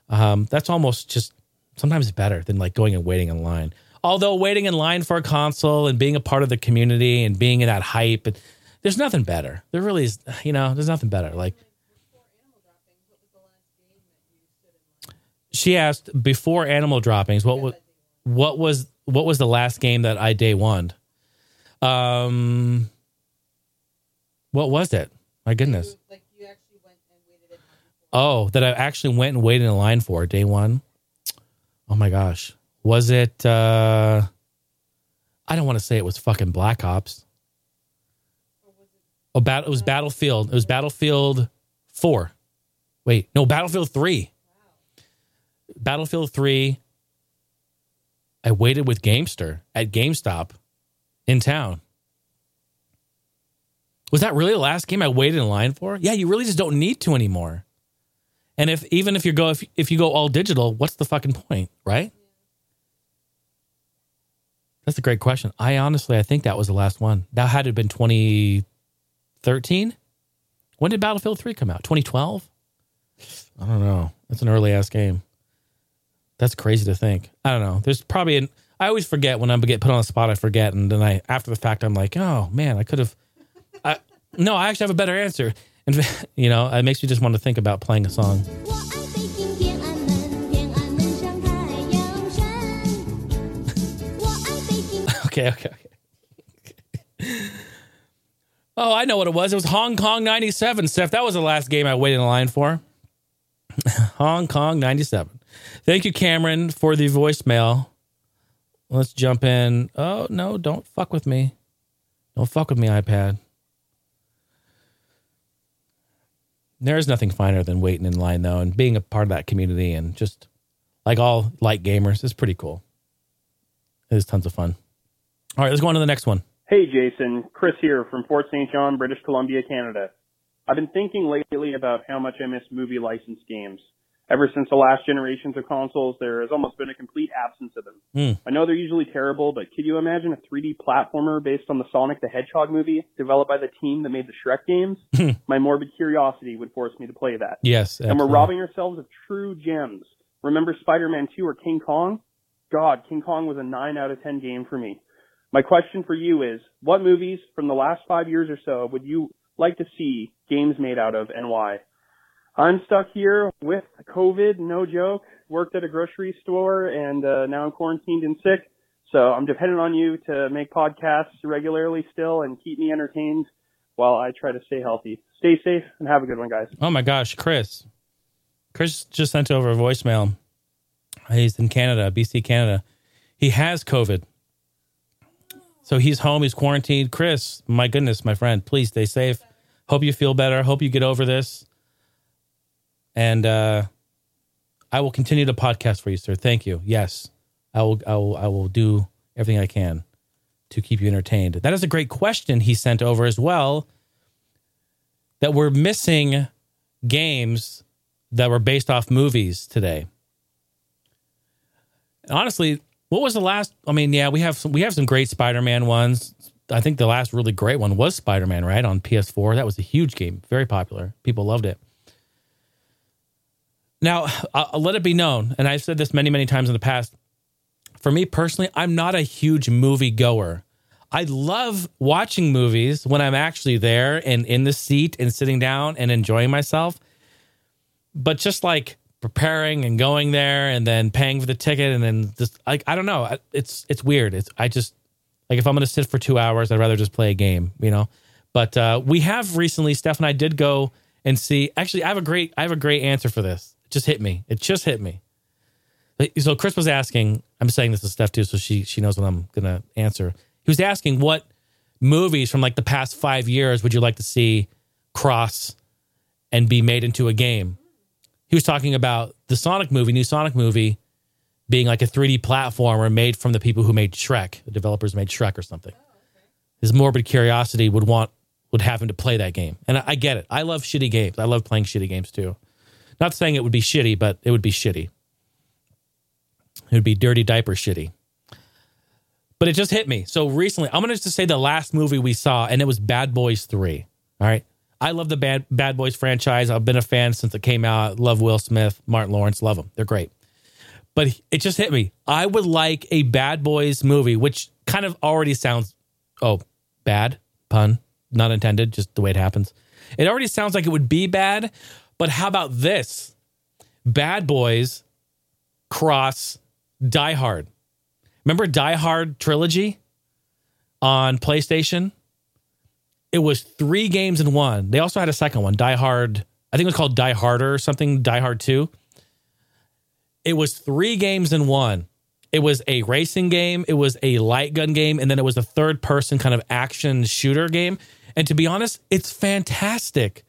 um, that's almost just sometimes it's better than like going and waiting in line. Although waiting in line for a console and being a part of the community and being in that hype, and there's nothing better. There really is, you know, there's nothing better. Like she asked before animal droppings, what was what was what was the last game that I day one? Um, what was it? My goodness. Oh, that I actually went and waited in line for day one. Oh my gosh. Was it uh I don't want to say it was fucking Black Ops. Oh, bat- it was Battlefield. It was Battlefield 4. Wait, no, Battlefield 3. Battlefield 3. I waited with Gamester at GameStop in town. Was that really the last game I waited in line for? Yeah, you really just don't need to anymore. And if even if you go if if you go all digital, what's the fucking point, right? That's a great question. I honestly I think that was the last one. That had to have been 2013. When did Battlefield 3 come out? 2012? I don't know. That's an early ass game. That's crazy to think. I don't know. There's probably an I always forget when I get put on the spot. I forget, and then I after the fact I'm like, oh man, I could have. I no, I actually have a better answer. And, you know, it makes me just want to think about playing a song. okay, okay, okay. oh, I know what it was. It was Hong Kong 97, Steph. That was the last game I waited in line for. Hong Kong 97. Thank you, Cameron, for the voicemail. Let's jump in. Oh, no, don't fuck with me. Don't fuck with me, iPad. There is nothing finer than waiting in line, though, and being a part of that community and just like all light gamers is pretty cool. It is tons of fun. All right, let's go on to the next one. Hey Jason, Chris here from Fort St. John, British Columbia, Canada. I've been thinking lately about how much I miss movie license games. Ever since the last generations of consoles, there has almost been a complete absence of them. Hmm. I know they're usually terrible, but could you imagine a 3D platformer based on the Sonic the Hedgehog movie developed by the team that made the Shrek games? My morbid curiosity would force me to play that. Yes. And we're robbing ourselves of true gems. Remember Spider-Man 2 or King Kong? God, King Kong was a 9 out of 10 game for me. My question for you is, what movies from the last five years or so would you like to see games made out of and why? I'm stuck here with COVID, no joke. Worked at a grocery store and uh, now I'm quarantined and sick. So I'm dependent on you to make podcasts regularly still and keep me entertained while I try to stay healthy. Stay safe and have a good one, guys. Oh my gosh, Chris. Chris just sent over a voicemail. He's in Canada, BC, Canada. He has COVID. So he's home, he's quarantined. Chris, my goodness, my friend, please stay safe. Hope you feel better. Hope you get over this. And uh I will continue to podcast for you, sir. Thank you. Yes, I will. I will. I will do everything I can to keep you entertained. That is a great question he sent over as well. That we're missing games that were based off movies today. Honestly, what was the last? I mean, yeah, we have some, we have some great Spider-Man ones. I think the last really great one was Spider-Man, right, on PS4. That was a huge game, very popular. People loved it. Now, I'll let it be known, and I've said this many, many times in the past. For me personally, I'm not a huge movie goer. I love watching movies when I'm actually there and in the seat and sitting down and enjoying myself. But just like preparing and going there and then paying for the ticket and then just like I don't know, it's it's weird. It's I just like if I'm going to sit for 2 hours, I'd rather just play a game, you know. But uh we have recently Steph and I did go and see Actually, I have a great I have a great answer for this. It just hit me. It just hit me. So Chris was asking, I'm saying this to Steph too, so she she knows what I'm gonna answer. He was asking what movies from like the past five years would you like to see cross and be made into a game? He was talking about the Sonic movie, new Sonic movie, being like a 3D platformer made from the people who made Shrek, the developers made Shrek or something. Oh, His morbid curiosity would want would have him to play that game, and I, I get it. I love shitty games. I love playing shitty games too. Not saying it would be shitty, but it would be shitty. It would be dirty diaper shitty. But it just hit me. So recently, I'm going to just say the last movie we saw, and it was Bad Boys 3. All right. I love the Bad, Bad Boys franchise. I've been a fan since it came out. Love Will Smith, Martin Lawrence, love them. They're great. But it just hit me. I would like a Bad Boys movie, which kind of already sounds, oh, bad, pun, not intended, just the way it happens. It already sounds like it would be bad. But how about this? Bad Boys cross Die Hard. Remember Die Hard trilogy on PlayStation? It was three games in one. They also had a second one, Die Hard. I think it was called Die Harder or something, Die Hard 2. It was three games in one. It was a racing game, it was a light gun game, and then it was a third person kind of action shooter game. And to be honest, it's fantastic.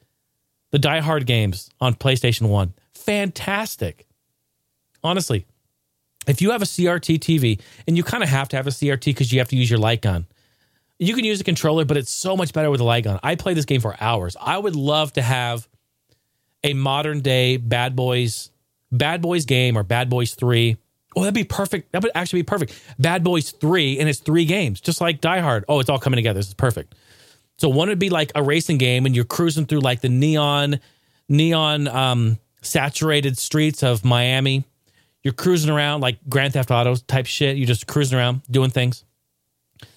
The Die Hard games on PlayStation 1. Fantastic. Honestly, if you have a CRT TV, and you kind of have to have a CRT because you have to use your light gun, you can use a controller, but it's so much better with a light gun. I play this game for hours. I would love to have a modern day Bad Boys, Bad Boys game or Bad Boys 3. Oh, that'd be perfect. That would actually be perfect. Bad Boys 3, and it's three games, just like Die Hard. Oh, it's all coming together. This is perfect. So one would be like a racing game, and you're cruising through like the neon, neon um, saturated streets of Miami. You're cruising around like Grand Theft Auto type shit. You're just cruising around doing things.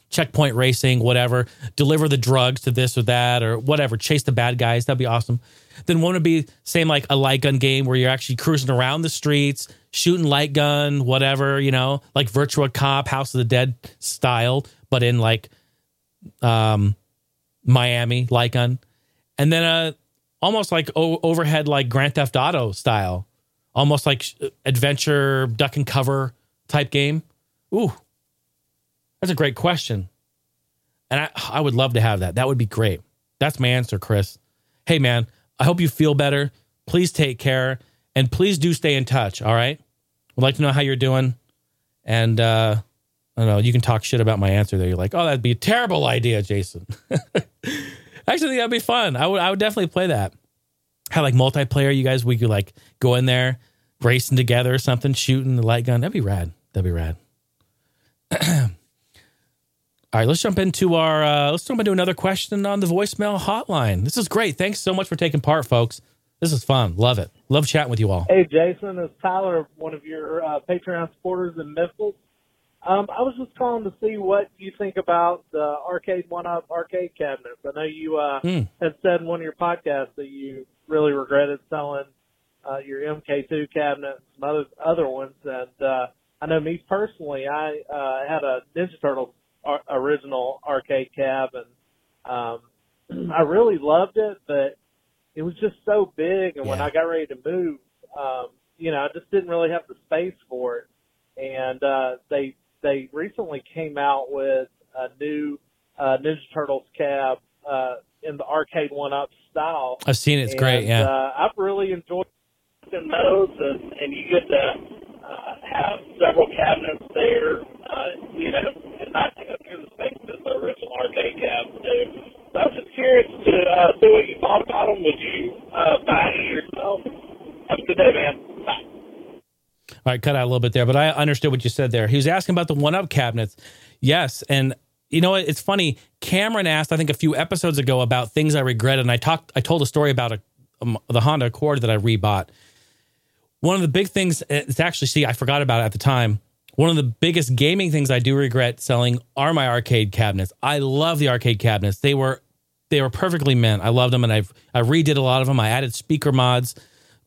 Checkpoint racing, whatever. Deliver the drugs to this or that or whatever. Chase the bad guys. That'd be awesome. Then one would be same like a light gun game where you're actually cruising around the streets, shooting light gun, whatever, you know, like Virtua Cop, House of the Dead style, but in like um Miami gun. And then uh almost like o- overhead like Grand Theft Auto style. Almost like sh- adventure duck and cover type game. Ooh. That's a great question. And I I would love to have that. That would be great. That's my answer, Chris. Hey man, I hope you feel better. Please take care and please do stay in touch, all right? Would like to know how you're doing. And uh I don't know, you can talk shit about my answer there. You're like, "Oh, that'd be a terrible idea, Jason." Actually, that'd be fun. I would I would definitely play that. Have like multiplayer, you guys we could like go in there racing together or something, shooting the light gun. That'd be rad. That'd be rad. All right, let's jump into our uh, let's jump into another question on the voicemail hotline. This is great. Thanks so much for taking part, folks. This is fun. Love it. Love chatting with you all. Hey, Jason, it's Tyler, one of your uh, Patreon supporters in Memphis. Um, I was just calling to see what you think about the Arcade1Up arcade cabinets. I know you uh, Hmm. had said in one of your podcasts that you really regretted selling uh, your MK2 cabinet and some other other ones. And uh, I know me personally, I uh, had a Ninja Turtles ar- original arcade cab, and um, I really loved it, but it was just so big. And when I got ready to move, um, you know, I just didn't really have the space for it. And uh, they they recently came out with a new uh, Ninja Turtles cab uh, in the arcade one up style. I've seen it. It's great. Yeah. Uh, I've really enjoyed in those, and, and you get to uh, have several cabinets there, uh, you know, and not go through the things that the original arcade cabs do. So I was just curious to uh, see what you thought about them. Would you uh, buy any yourself? Have a good day, man. Bye. All right, cut out a little bit there, but I understood what you said there. He was asking about the one up cabinets. Yes. And you know what? It's funny. Cameron asked, I think a few episodes ago about things I regretted. And I talked, I told a story about a, um, the Honda Accord that I rebought. One of the big things, it's actually, see, I forgot about it at the time. One of the biggest gaming things I do regret selling are my arcade cabinets. I love the arcade cabinets. They were, they were perfectly meant. I loved them and I've, I redid a lot of them. I added speaker mods.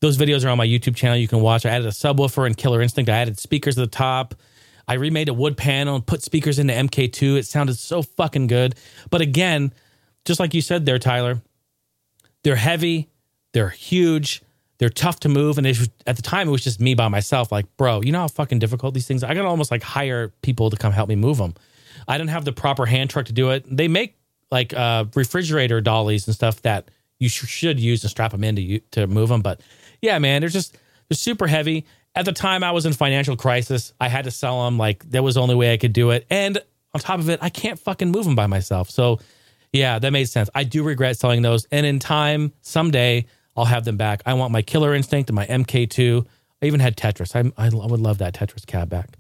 Those videos are on my YouTube channel. You can watch. I added a subwoofer and Killer Instinct. I added speakers at the top. I remade a wood panel and put speakers into MK2. It sounded so fucking good. But again, just like you said there, Tyler, they're heavy, they're huge, they're tough to move. And was, at the time, it was just me by myself. Like, bro, you know how fucking difficult these things. Are? I got to almost like hire people to come help me move them. I didn't have the proper hand truck to do it. They make like uh, refrigerator dollies and stuff that you sh- should use and strap them in to to move them. But yeah, man, they're just they're super heavy. At the time, I was in financial crisis. I had to sell them. Like that was the only way I could do it. And on top of it, I can't fucking move them by myself. So yeah, that made sense. I do regret selling those. And in time, someday, I'll have them back. I want my Killer Instinct and my MK2. I even had Tetris. I, I would love that Tetris cab back.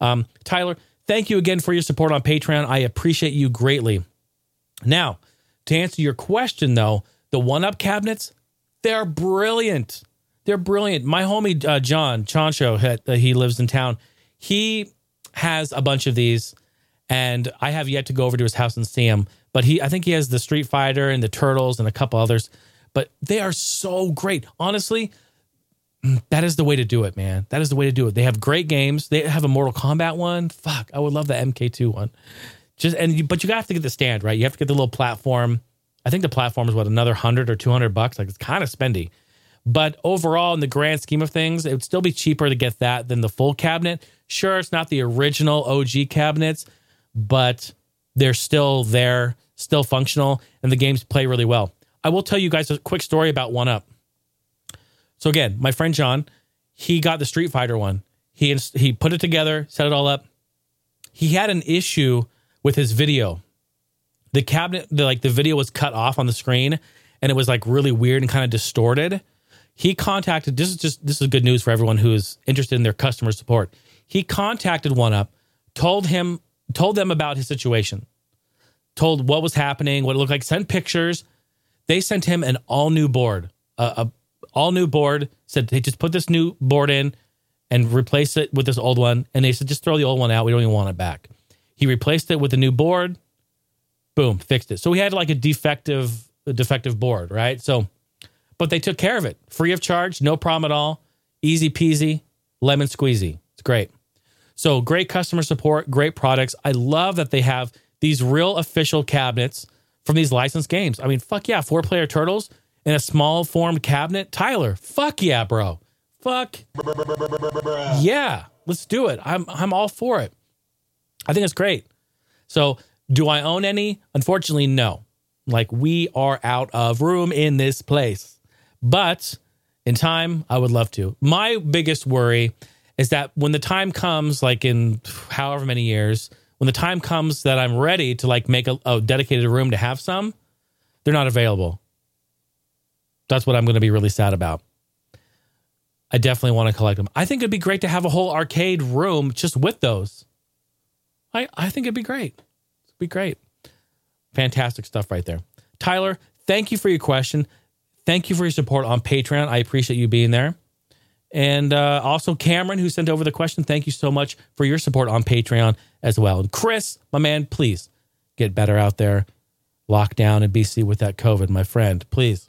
Um, Tyler, thank you again for your support on Patreon. I appreciate you greatly. Now, to answer your question, though, the one up cabinets, they're brilliant. They're brilliant. My homie, uh, John Chancho, uh, he lives in town. He has a bunch of these, and I have yet to go over to his house and see him. But he, I think he has the Street Fighter and the Turtles and a couple others. But they are so great. Honestly, that is the way to do it, man. That is the way to do it. They have great games. They have a Mortal Kombat one. Fuck, I would love the MK2 one. Just and you, but you have to get the stand right. You have to get the little platform. I think the platform is what another hundred or two hundred bucks. Like it's kind of spendy. But overall, in the grand scheme of things, it would still be cheaper to get that than the full cabinet. Sure, it's not the original OG cabinets, but they're still there, still functional, and the games play really well. I will tell you guys a quick story about One Up. So again, my friend John, he got the Street Fighter one. He he put it together, set it all up. He had an issue with his video. The cabinet, the, like the video was cut off on the screen, and it was like really weird and kind of distorted. He contacted. This is just this is good news for everyone who is interested in their customer support. He contacted One Up, told him, told them about his situation, told what was happening, what it looked like, sent pictures. They sent him an all new board, a, a all new board. Said they just put this new board in and replace it with this old one. And they said just throw the old one out. We don't even want it back. He replaced it with a new board. Boom, fixed it. So we had like a defective, a defective board, right? So, but they took care of it, free of charge, no problem at all, easy peasy, lemon squeezy. It's great. So great customer support, great products. I love that they have these real official cabinets from these licensed games. I mean, fuck yeah, four player turtles in a small formed cabinet. Tyler, fuck yeah, bro. Fuck yeah, let's do it. I'm I'm all for it. I think it's great. So, do I own any? Unfortunately, no. Like we are out of room in this place. But in time, I would love to. My biggest worry is that when the time comes, like in however many years, when the time comes that I'm ready to like make a, a dedicated room to have some, they're not available. That's what I'm going to be really sad about. I definitely want to collect them. I think it'd be great to have a whole arcade room just with those. I, I think it'd be great. It'd be great. Fantastic stuff right there. Tyler, thank you for your question. Thank you for your support on Patreon. I appreciate you being there. And uh, also, Cameron, who sent over the question, thank you so much for your support on Patreon as well. And Chris, my man, please get better out there. Lock down in BC with that COVID, my friend. Please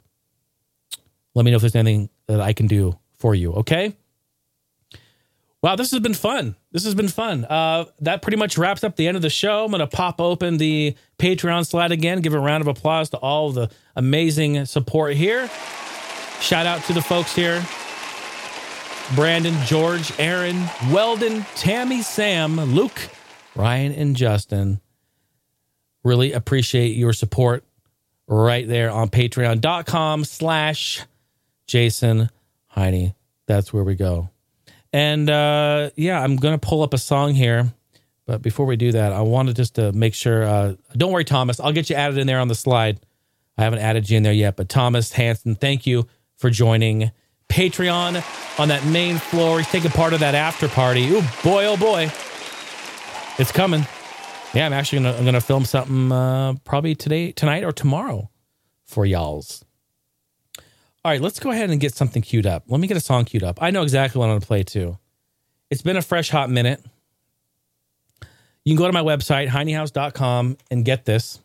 let me know if there's anything that I can do for you. Okay. Wow, this has been fun. This has been fun. Uh, that pretty much wraps up the end of the show. I'm going to pop open the Patreon slide again, give a round of applause to all the amazing support here. Shout out to the folks here Brandon, George, Aaron, Weldon, Tammy, Sam, Luke, Ryan, and Justin. Really appreciate your support right there on patreon.com slash Jason Heine that's where we go. And uh, yeah, I'm gonna pull up a song here, but before we do that, I wanted just to make sure. Uh, don't worry, Thomas. I'll get you added in there on the slide. I haven't added you in there yet, but Thomas Hanson, thank you for joining Patreon on that main floor. He's taking part of that after party. Oh boy, oh boy, it's coming. Yeah, I'm actually gonna I'm gonna film something uh, probably today, tonight, or tomorrow for y'all's. All right, let's go ahead and get something queued up. Let me get a song queued up. I know exactly what I'm going to play too. It's been a fresh hot minute. You can go to my website, heinehouse.com, and get this.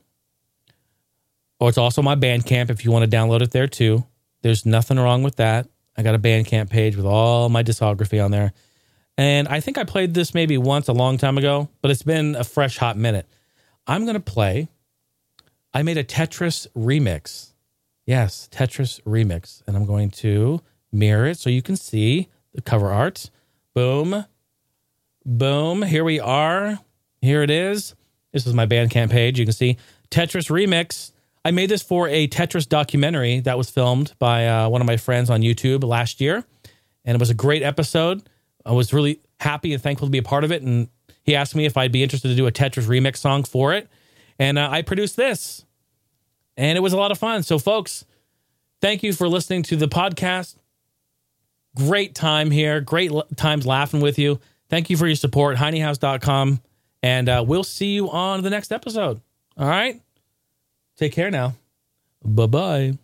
Or it's also my Bandcamp if you want to download it there too. There's nothing wrong with that. I got a Bandcamp page with all my discography on there. And I think I played this maybe once a long time ago, but it's been a fresh hot minute. I'm going to play. I made a Tetris remix. Yes, Tetris remix. And I'm going to mirror it so you can see the cover art. Boom. Boom. Here we are. Here it is. This is my Bandcamp page. You can see Tetris remix. I made this for a Tetris documentary that was filmed by uh, one of my friends on YouTube last year. And it was a great episode. I was really happy and thankful to be a part of it. And he asked me if I'd be interested to do a Tetris remix song for it. And uh, I produced this. And it was a lot of fun. So, folks, thank you for listening to the podcast. Great time here. Great l- times laughing with you. Thank you for your support. HeineHouse.com. And uh, we'll see you on the next episode. All right. Take care now. Bye bye.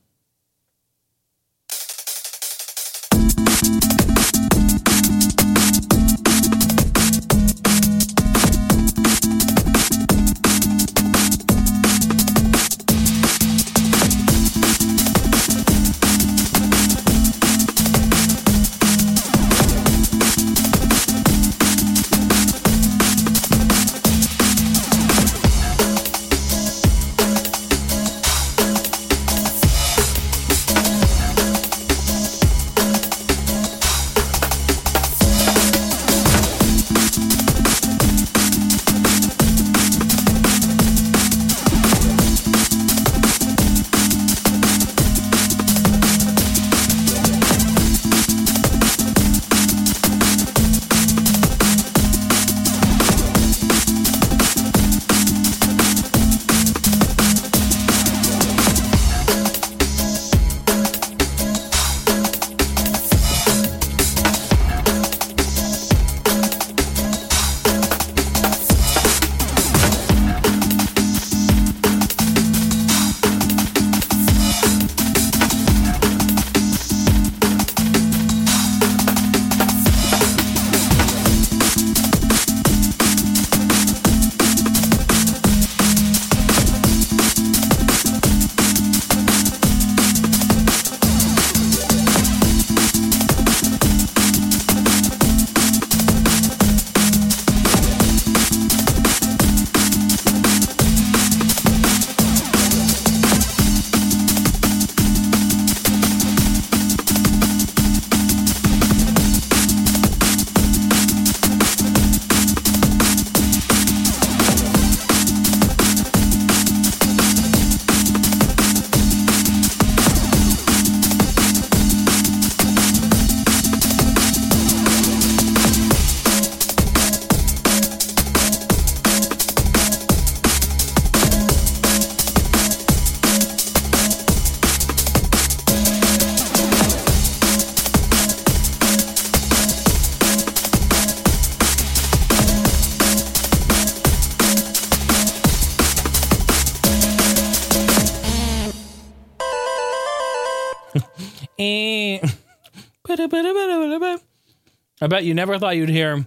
Bet you never thought you'd hear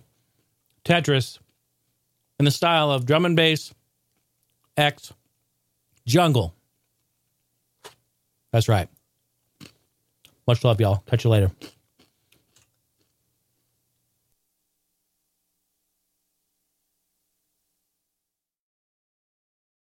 Tetris in the style of drum and bass X jungle. That's right. Much love, y'all. Catch you later.